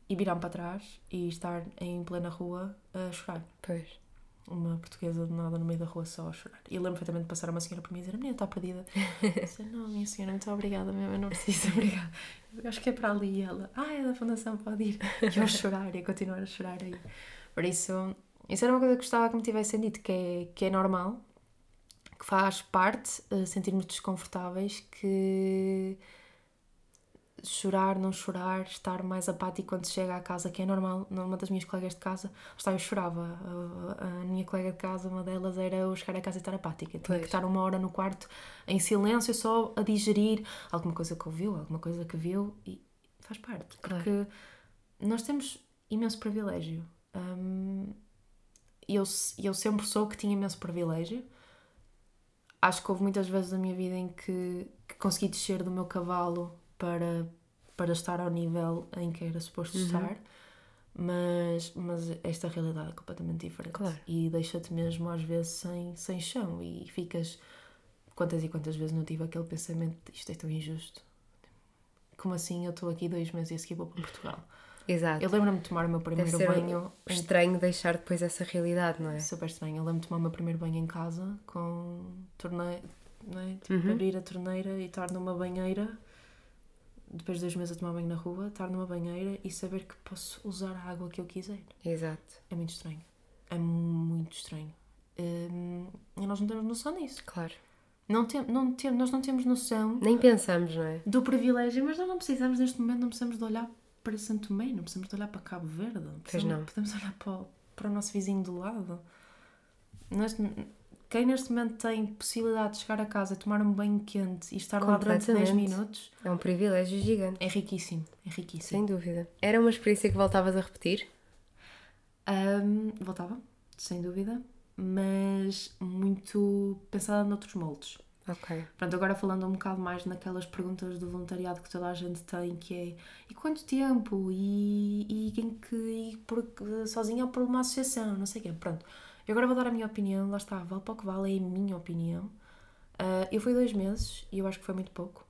e virar-me para trás e estar em plena rua a chorar. Pois. Uma portuguesa de nada no meio da rua só a chorar. E lembro perfeitamente de passar uma senhora por mim e dizer: A menina está perdida. eu [LAUGHS] disse: Não, minha senhora, muito obrigada mesmo, eu não preciso, [LAUGHS] obrigada. Eu acho que é para ali. E ela: Ah, é da Fundação, pode ir. E eu a chorar e a continuar a chorar aí. Por isso, isso era uma coisa que gostava que me tivessem dito: que é, que é normal, que faz parte uh, sentirmos desconfortáveis, que chorar, não chorar, estar mais apático quando chega à casa, que é normal. Uma das minhas colegas de casa, estava eu chorava. A, a, minha colega de casa, uma delas, era eu chegar a casa e estar apática. Tinha pois. que estar uma hora no quarto em silêncio, só a digerir alguma coisa que ouviu, alguma coisa que viu e faz parte. Claro. Porque nós temos imenso privilégio. Eu, eu sempre sou que tinha imenso privilégio. Acho que houve muitas vezes na minha vida em que, que consegui descer do meu cavalo para, para estar ao nível em que era suposto uhum. estar, mas, mas esta realidade é completamente diferente. Claro. E deixa-te mesmo às vezes sem, sem chão e ficas. Quantas e quantas vezes não tive aquele pensamento isto é tão injusto? Como assim eu estou aqui dois meses e a seguir vou para Portugal? Exato. Eu lembro-me de tomar o meu primeiro Deve banho. Estranho deixar depois essa realidade, não é? Super estranho. Eu lembro-me de tomar o meu primeiro banho em casa com torneira, não é? Tipo, uhum. abrir a torneira e estar numa banheira depois de dois meses a tomar banho na rua, estar numa banheira e saber que posso usar a água que eu quiser. Exato. É muito estranho. É muito estranho. Hum, e nós não temos noção disso. Claro. Não tem, não tem, nós não temos noção. Nem pensamos, não é? Do privilégio, mas nós não precisamos, neste momento, não precisamos de olhar para Santo Tomé, não precisamos de olhar para Cabo Verde. Pois não. Podemos olhar para, o, para o nosso vizinho do lado. Nós, quem neste momento tem possibilidade de chegar a casa, tomar um banho quente e estar lá durante 10 minutos. É um privilégio gigante. É riquíssimo, é riquíssimo. Sem dúvida. Era uma experiência que voltavas a repetir? Um, voltava, sem dúvida, mas muito pensada noutros moldes. Ok. Pronto, agora falando um bocado mais naquelas perguntas do voluntariado que toda a gente tem, que é e quanto tempo? E, e quem que. E por, sozinha ou por uma associação? Não sei o quê. Pronto. Eu agora vou dar a minha opinião, lá está, vale para o que vale, é a minha opinião. Uh, eu fui dois meses e eu acho que foi muito pouco,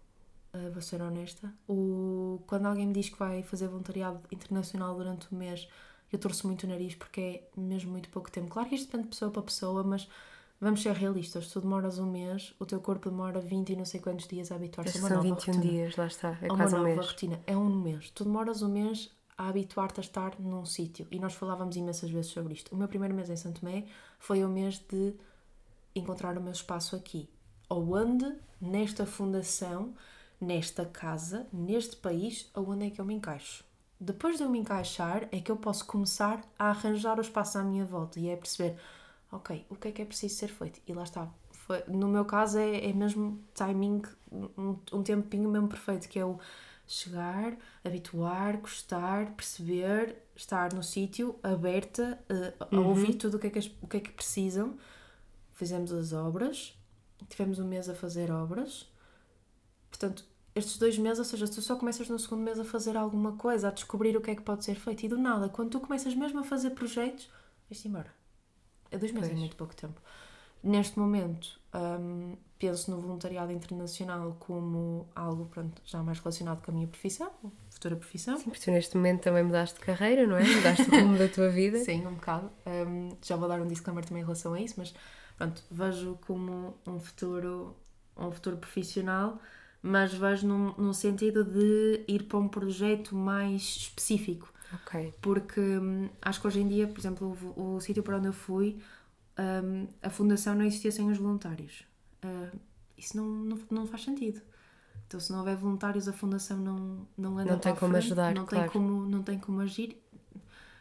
uh, vou ser honesta. O, quando alguém me diz que vai fazer voluntariado internacional durante um mês, eu torço muito o nariz porque é mesmo muito pouco tempo. Claro que isto depende de pessoa para pessoa, mas vamos ser realistas. Se tu demoras um mês, o teu corpo demora 20 e não sei quantos dias a habituar-se a uma São nova 21 rotina. dias, lá está. É a uma quase um nova mês. rotina. É um mês. Tu demoras um mês a habituar-te a estar num sítio. E nós falávamos imensas vezes sobre isto. O meu primeiro mês em Santo Tomé foi o mês de encontrar o meu espaço aqui. Onde, nesta fundação, nesta casa, neste país, aonde é que eu me encaixo. Depois de eu me encaixar, é que eu posso começar a arranjar o espaço à minha volta e é perceber, ok, o que é que é preciso ser feito? E lá está. Foi- no meu caso, é, é mesmo timing, um, um tempinho mesmo perfeito, que é o chegar, habituar, gostar, perceber, estar no sítio, aberta, eh, a ouvir tudo o que, é que, o que é que precisam. Fizemos as obras, tivemos um mês a fazer obras. Portanto, estes dois meses, ou seja, tu só começas no segundo mês a fazer alguma coisa, a descobrir o que é que pode ser feito. E do nada, quando tu começas mesmo a fazer projetos, vais-te embora. É dois meses, é Pois. muito pouco tempo. Neste momento, hum, penso no voluntariado internacional como algo pronto, já mais relacionado com a minha profissão, futura profissão. Sim, porque tu neste momento também mudaste de carreira, não é? Mudaste o rumo da tua vida. [LAUGHS] Sim, um bocado. Um, já vou dar um disclaimer também em relação a isso, mas pronto, vejo como um futuro, um futuro profissional, mas vejo num, num sentido de ir para um projeto mais específico. Ok. Porque hum, acho que hoje em dia, por exemplo, o, o sítio para onde eu fui, hum, a fundação não existia sem os voluntários. Ah, isso não, não, não faz sentido. Então, se não houver voluntários, a fundação não, não anda Não tem como frente, ajudar, não claro. tem como Não tem como agir.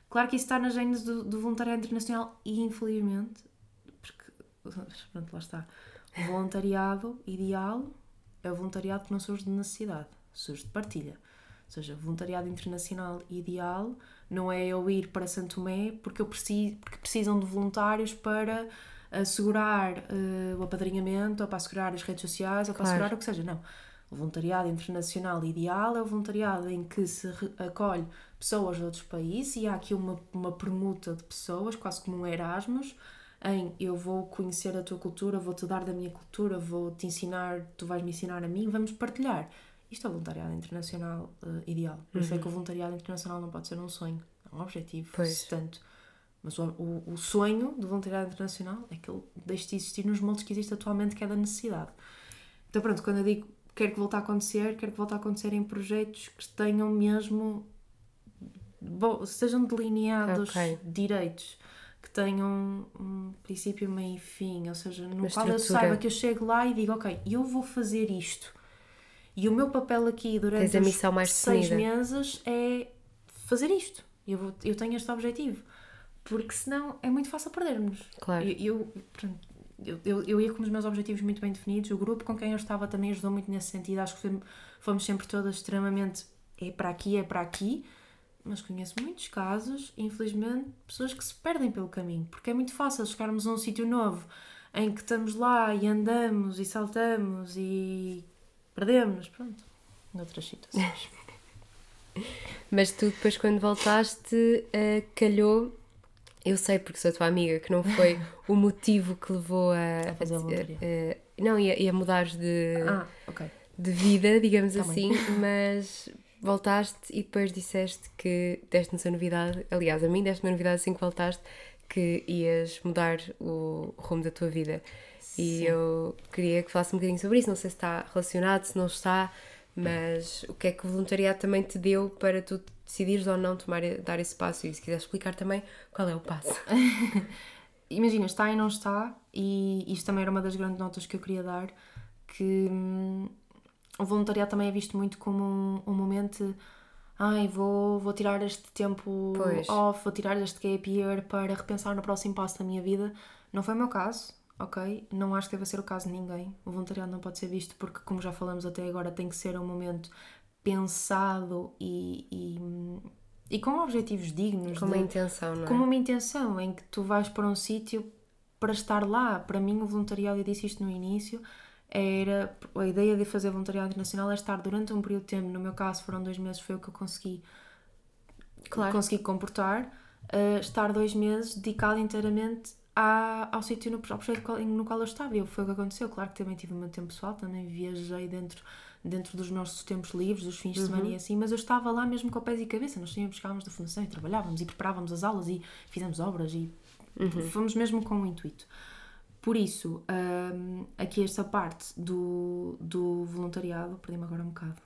Claro que isso está na gênese do, do voluntariado internacional e, infelizmente, porque, [LAUGHS] pronto, lá está. O voluntariado ideal é o voluntariado que não surge de necessidade, surge de partilha. Ou seja, voluntariado internacional ideal não é eu ir para Santo Tomé porque, eu preciso, porque precisam de voluntários para assegurar eh, o apadrinhamento, ou para assegurar as redes sociais, ou para Claro. assegurar o que seja. Não. O voluntariado internacional ideal é o voluntariado em que se acolhe pessoas de outros países e há aqui uma, uma permuta de pessoas, quase como um Erasmus, em eu vou conhecer a tua cultura, vou-te dar da minha cultura, vou-te ensinar, tu vais me ensinar a mim, vamos partilhar. Isto é o voluntariado internacional eh, ideal. Por isso é que o voluntariado internacional não pode ser um sonho, é um objetivo, Pois. tanto. Mas o, o, o sonho do voluntariado internacional é que ele deixe de existir nos moldes que existe atualmente, que é da necessidade. Então, pronto, quando eu digo quero que volte a acontecer, quero que volte a acontecer em projetos que tenham mesmo. Bom, sejam delineados Ok. direitos, que tenham um princípio, meio e fim, ou seja, no Uma qual eu estrutura. saiba que eu chego lá e digo, ok, eu vou fazer isto. E o meu papel aqui durante a missão mais seis definida. meses é fazer isto. Eu, vou, eu tenho este objetivo. Porque senão é muito fácil perdermos. Claro. Eu, eu, eu, eu ia com os meus objetivos muito bem definidos. O grupo com quem eu estava também ajudou muito nesse sentido. Acho que fomos, fomos sempre todas extremamente é para aqui, é para aqui. Mas conheço muitos casos, infelizmente, pessoas que se perdem pelo caminho. Porque é muito fácil chegarmos a um sítio novo em que estamos lá e andamos e saltamos e perdemos. Pronto. Noutras situações. [LAUGHS] Mas tu depois quando voltaste, eh, calhou, eu sei porque sou tua amiga, que não foi [LAUGHS] o motivo que levou a, A fazer a voluntaria. eh, não, e a, e a mudares de, ah, ok. de vida, digamos Tá assim, mas voltaste e depois disseste que deste-nos a novidade, aliás, a mim deste-me a novidade assim que voltaste, que ias mudar o rumo da tua vida. E Sim. eu queria que falasse um bocadinho sobre isso, não sei se está relacionado, se não está, mas o que é que o voluntariado também te deu para tu decidires ou não tomar, dar esse passo e se quiseres explicar também qual é o passo. [LAUGHS] Imagina, está e não está, e isto também era uma das grandes notas que eu queria dar, que hum, o voluntariado também é visto muito como um, um momento ai, vou, vou tirar este tempo Pois. off, vou tirar este gap year para repensar no próximo passo da minha vida. Não foi o meu caso, ok? Não acho que deva ser o caso de ninguém. O voluntariado não pode ser visto porque, como já falamos até agora, tem que ser um momento pensado e, e, e com objetivos dignos. Com uma intenção, não é? Com uma intenção em que tu vais para um sítio para estar lá. Para mim, o voluntariado, eu disse isto no início, era a ideia de fazer voluntariado internacional é estar durante um período de tempo, no meu caso foram dois meses, foi o que eu consegui, claro. consegui comportar, uh, estar dois meses dedicado inteiramente à, ao sítio, no, ao projeto no qual eu estava. E foi o que aconteceu. Claro que também tive o meu tempo pessoal, também viajei dentro, dentro dos nossos tempos livres, dos fins de semana uhum. e assim, mas eu estava lá mesmo com pés e cabeça. Nós sempre buscávamos da fundação e trabalhávamos e preparávamos as aulas e fizemos obras e uhum. fomos mesmo com o intuito. Por isso, um, aqui esta parte do, do voluntariado, perdi-me agora um bocado.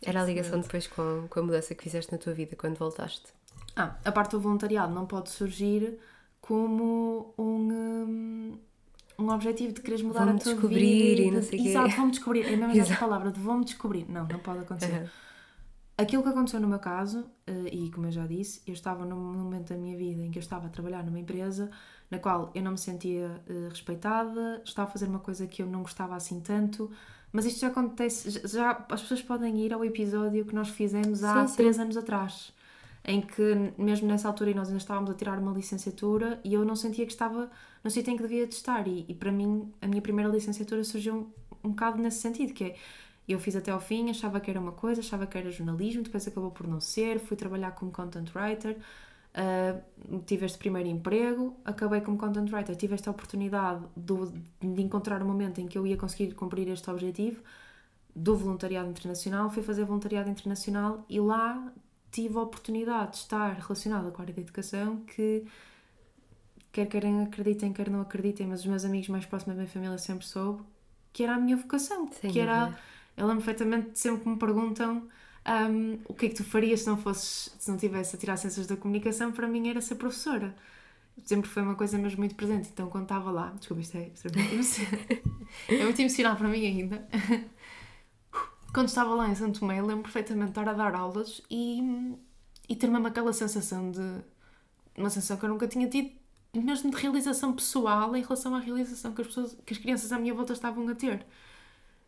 Era a ligação depois com, com a mudança que fizeste na tua vida quando voltaste. Ah, a parte do voluntariado não pode surgir como um, um, um objetivo de quereres mudar a tua descobrir vida. E não sei Exato, vão descobrir. É mesmo essa palavra de vão descobrir. Não, não pode acontecer. Uhum. Aquilo que aconteceu no meu caso, eh, e como eu já disse, eu estava num momento da minha vida em que eu estava a trabalhar numa empresa na qual eu não me sentia uh, respeitada, estava a fazer uma coisa que eu não gostava assim tanto, mas isto já acontece, já as pessoas podem ir ao episódio que nós fizemos há sim, três anos atrás, em que mesmo nessa altura nós ainda estávamos a tirar uma licenciatura e eu não sentia que estava no sítio em que devia de estar. E, e para mim a minha primeira licenciatura surgiu um, um bocado nesse sentido, que é eu fiz até ao fim, achava que era uma coisa, achava que era jornalismo, depois acabou por não ser, fui trabalhar como content writer, Uh, tive este primeiro emprego, acabei como content writer, tive esta oportunidade do, de encontrar um momento em que eu ia conseguir cumprir este objetivo do voluntariado internacional, fui fazer voluntariado internacional e lá tive a oportunidade de estar relacionada com a área da educação que quer querem acreditem, quer não acreditem, mas os meus amigos mais próximos da minha família sempre soube que era a minha vocação, Sem que era, ela perfeitamente sempre que me perguntam um, o que é que tu farias se não fosses, se não tivesse a tirar ciências da comunicação, para mim era ser professora. Sempre foi uma coisa mesmo muito presente. Então, quando estava lá, desculpa, isto é extremamente [LAUGHS] emocional. é muito emocional para mim ainda. Quando estava lá em Santo Tomé, lembro perfeitamente de estar a dar aulas e, e ter mesmo aquela sensação de. uma sensação que eu nunca tinha tido, mesmo de realização pessoal em relação à realização que as, pessoas, que as crianças à minha volta estavam a ter.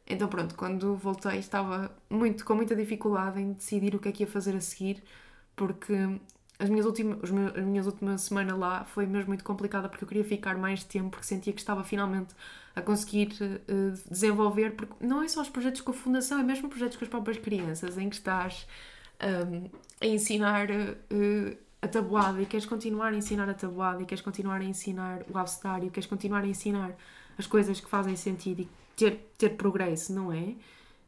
Então pronto, quando voltei estava muito, com muita dificuldade em decidir o que é que ia fazer a seguir, porque as minhas últimas, as minhas últimas semanas lá foi mesmo muito complicada porque eu queria ficar mais tempo, porque sentia que estava finalmente a conseguir uh, desenvolver, porque não é só os projetos com a Fundação, é mesmo projetos com as próprias crianças, em que estás um, a ensinar uh, a tabuada e queres continuar a ensinar a tabuada e queres continuar a ensinar o abecedário, queres continuar a ensinar as coisas que fazem sentido e ter, ter progresso, não é?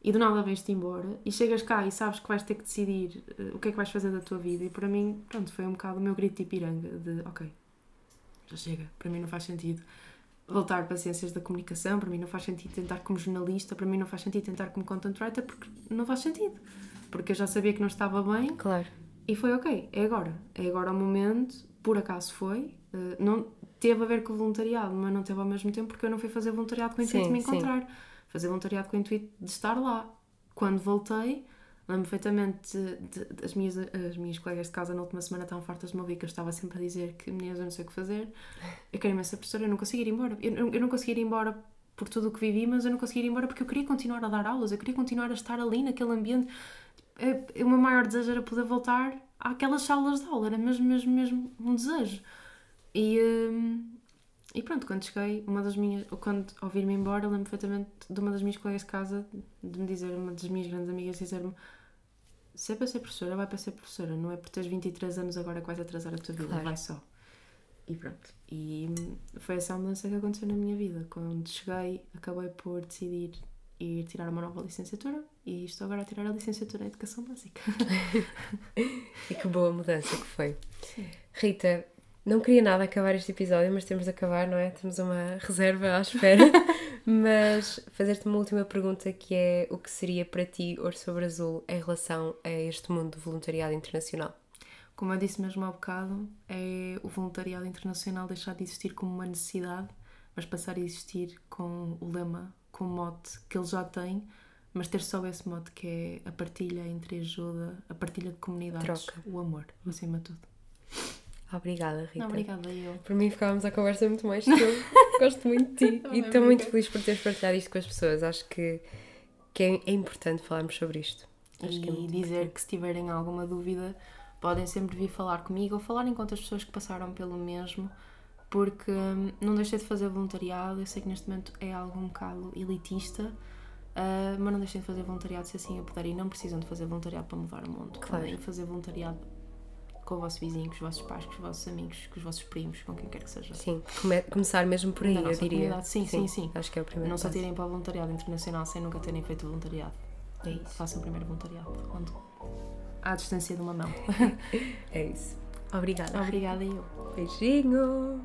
E do nada vens-te embora e chegas cá e sabes que vais ter que decidir uh, o que é que vais fazer da tua vida. E para mim, pronto, foi um bocado o meu grito de Ipiranga: de ok, já chega, para mim não faz sentido voltar para ciências da comunicação, para mim não faz sentido tentar como jornalista, para mim não faz sentido tentar como content writer, porque não faz sentido. Porque eu já sabia que não estava bem. Claro. E foi ok, é agora. É agora o momento, por acaso foi. Uh, não, teve a ver com o voluntariado, mas não teve ao mesmo tempo porque eu não fui fazer voluntariado com o intuito de me encontrar. Sim. Fazer voluntariado com o intuito de estar lá. Quando voltei, lembro perfeitamente de, de, as, minhas, as minhas colegas de casa na última semana estavam fartas de me ouvir que eu estava sempre a dizer que meninas eu não sei o que fazer. Eu quero imensa professora, eu não conseguia ir embora. Eu, eu não conseguia ir embora por tudo o que vivi, mas eu não conseguia ir embora porque eu queria continuar a dar aulas, eu queria continuar a estar ali naquele ambiente. É, o meu maior desejo era poder voltar àquelas salas de aula, era mesmo, mesmo, mesmo um desejo. E, hum, e pronto, quando cheguei, uma das minhas, quando ao vir-me embora, lembro perfeitamente de uma das minhas colegas de casa de me dizer, uma das minhas grandes amigas, dizer-me: se é para ser professora, vai para ser professora, não é por teres 23 anos agora que vais atrasar a tua vida, claro. vai só. E pronto. E foi essa a mudança que aconteceu na minha vida. Quando cheguei, acabei por decidir ir tirar uma nova licenciatura e estou agora a tirar a licenciatura em Educação Básica. [LAUGHS] e que boa mudança que foi. Sim. Rita, não queria nada acabar este episódio, mas temos de acabar, não é? Temos uma reserva à espera. [LAUGHS] mas fazer-te uma última pergunta que é o que seria para ti Ouro sobre Azul em relação a este mundo do voluntariado internacional? Como eu disse mesmo há bocado, é o voluntariado internacional deixar de existir como uma necessidade, mas passar a existir com o lema, com o mote que ele já tem, mas ter só esse mote que é a partilha entre ajuda, a partilha de comunidades, Troca. o amor, acima de tudo. Obrigada, Rita. obrigada, eu. Por mim ficávamos a conversa muito mais que [LAUGHS] eu. Gosto muito de ti. e estou muito feliz por teres partilhado isto com as pessoas. Acho que, que é, é importante falarmos sobre isto. Acho e que é dizer importante. que se tiverem alguma dúvida, podem sempre vir falar comigo ou falarem com outras pessoas que passaram pelo mesmo, porque hum, não deixei de fazer voluntariado. Eu sei que neste momento é algo um bocado elitista, uh, mas não deixem de fazer voluntariado se assim eu puder. E não precisam de fazer voluntariado para mudar o mundo. Claro. Podem fazer voluntariado com o vosso vizinho, com os vossos pais, com os vossos amigos, com os vossos primos, com quem quer que seja. Sim, come- começar mesmo por aí, eu diria. comunidade. Sim, sim, sim. Acho que é o primeiro Não só passo. tirem para o voluntariado internacional sem nunca terem feito voluntariado. É isso. Façam primeiro voluntariado, onde à distância de uma mão. [LAUGHS] É isso. Obrigada. Obrigada eu. Beijinho.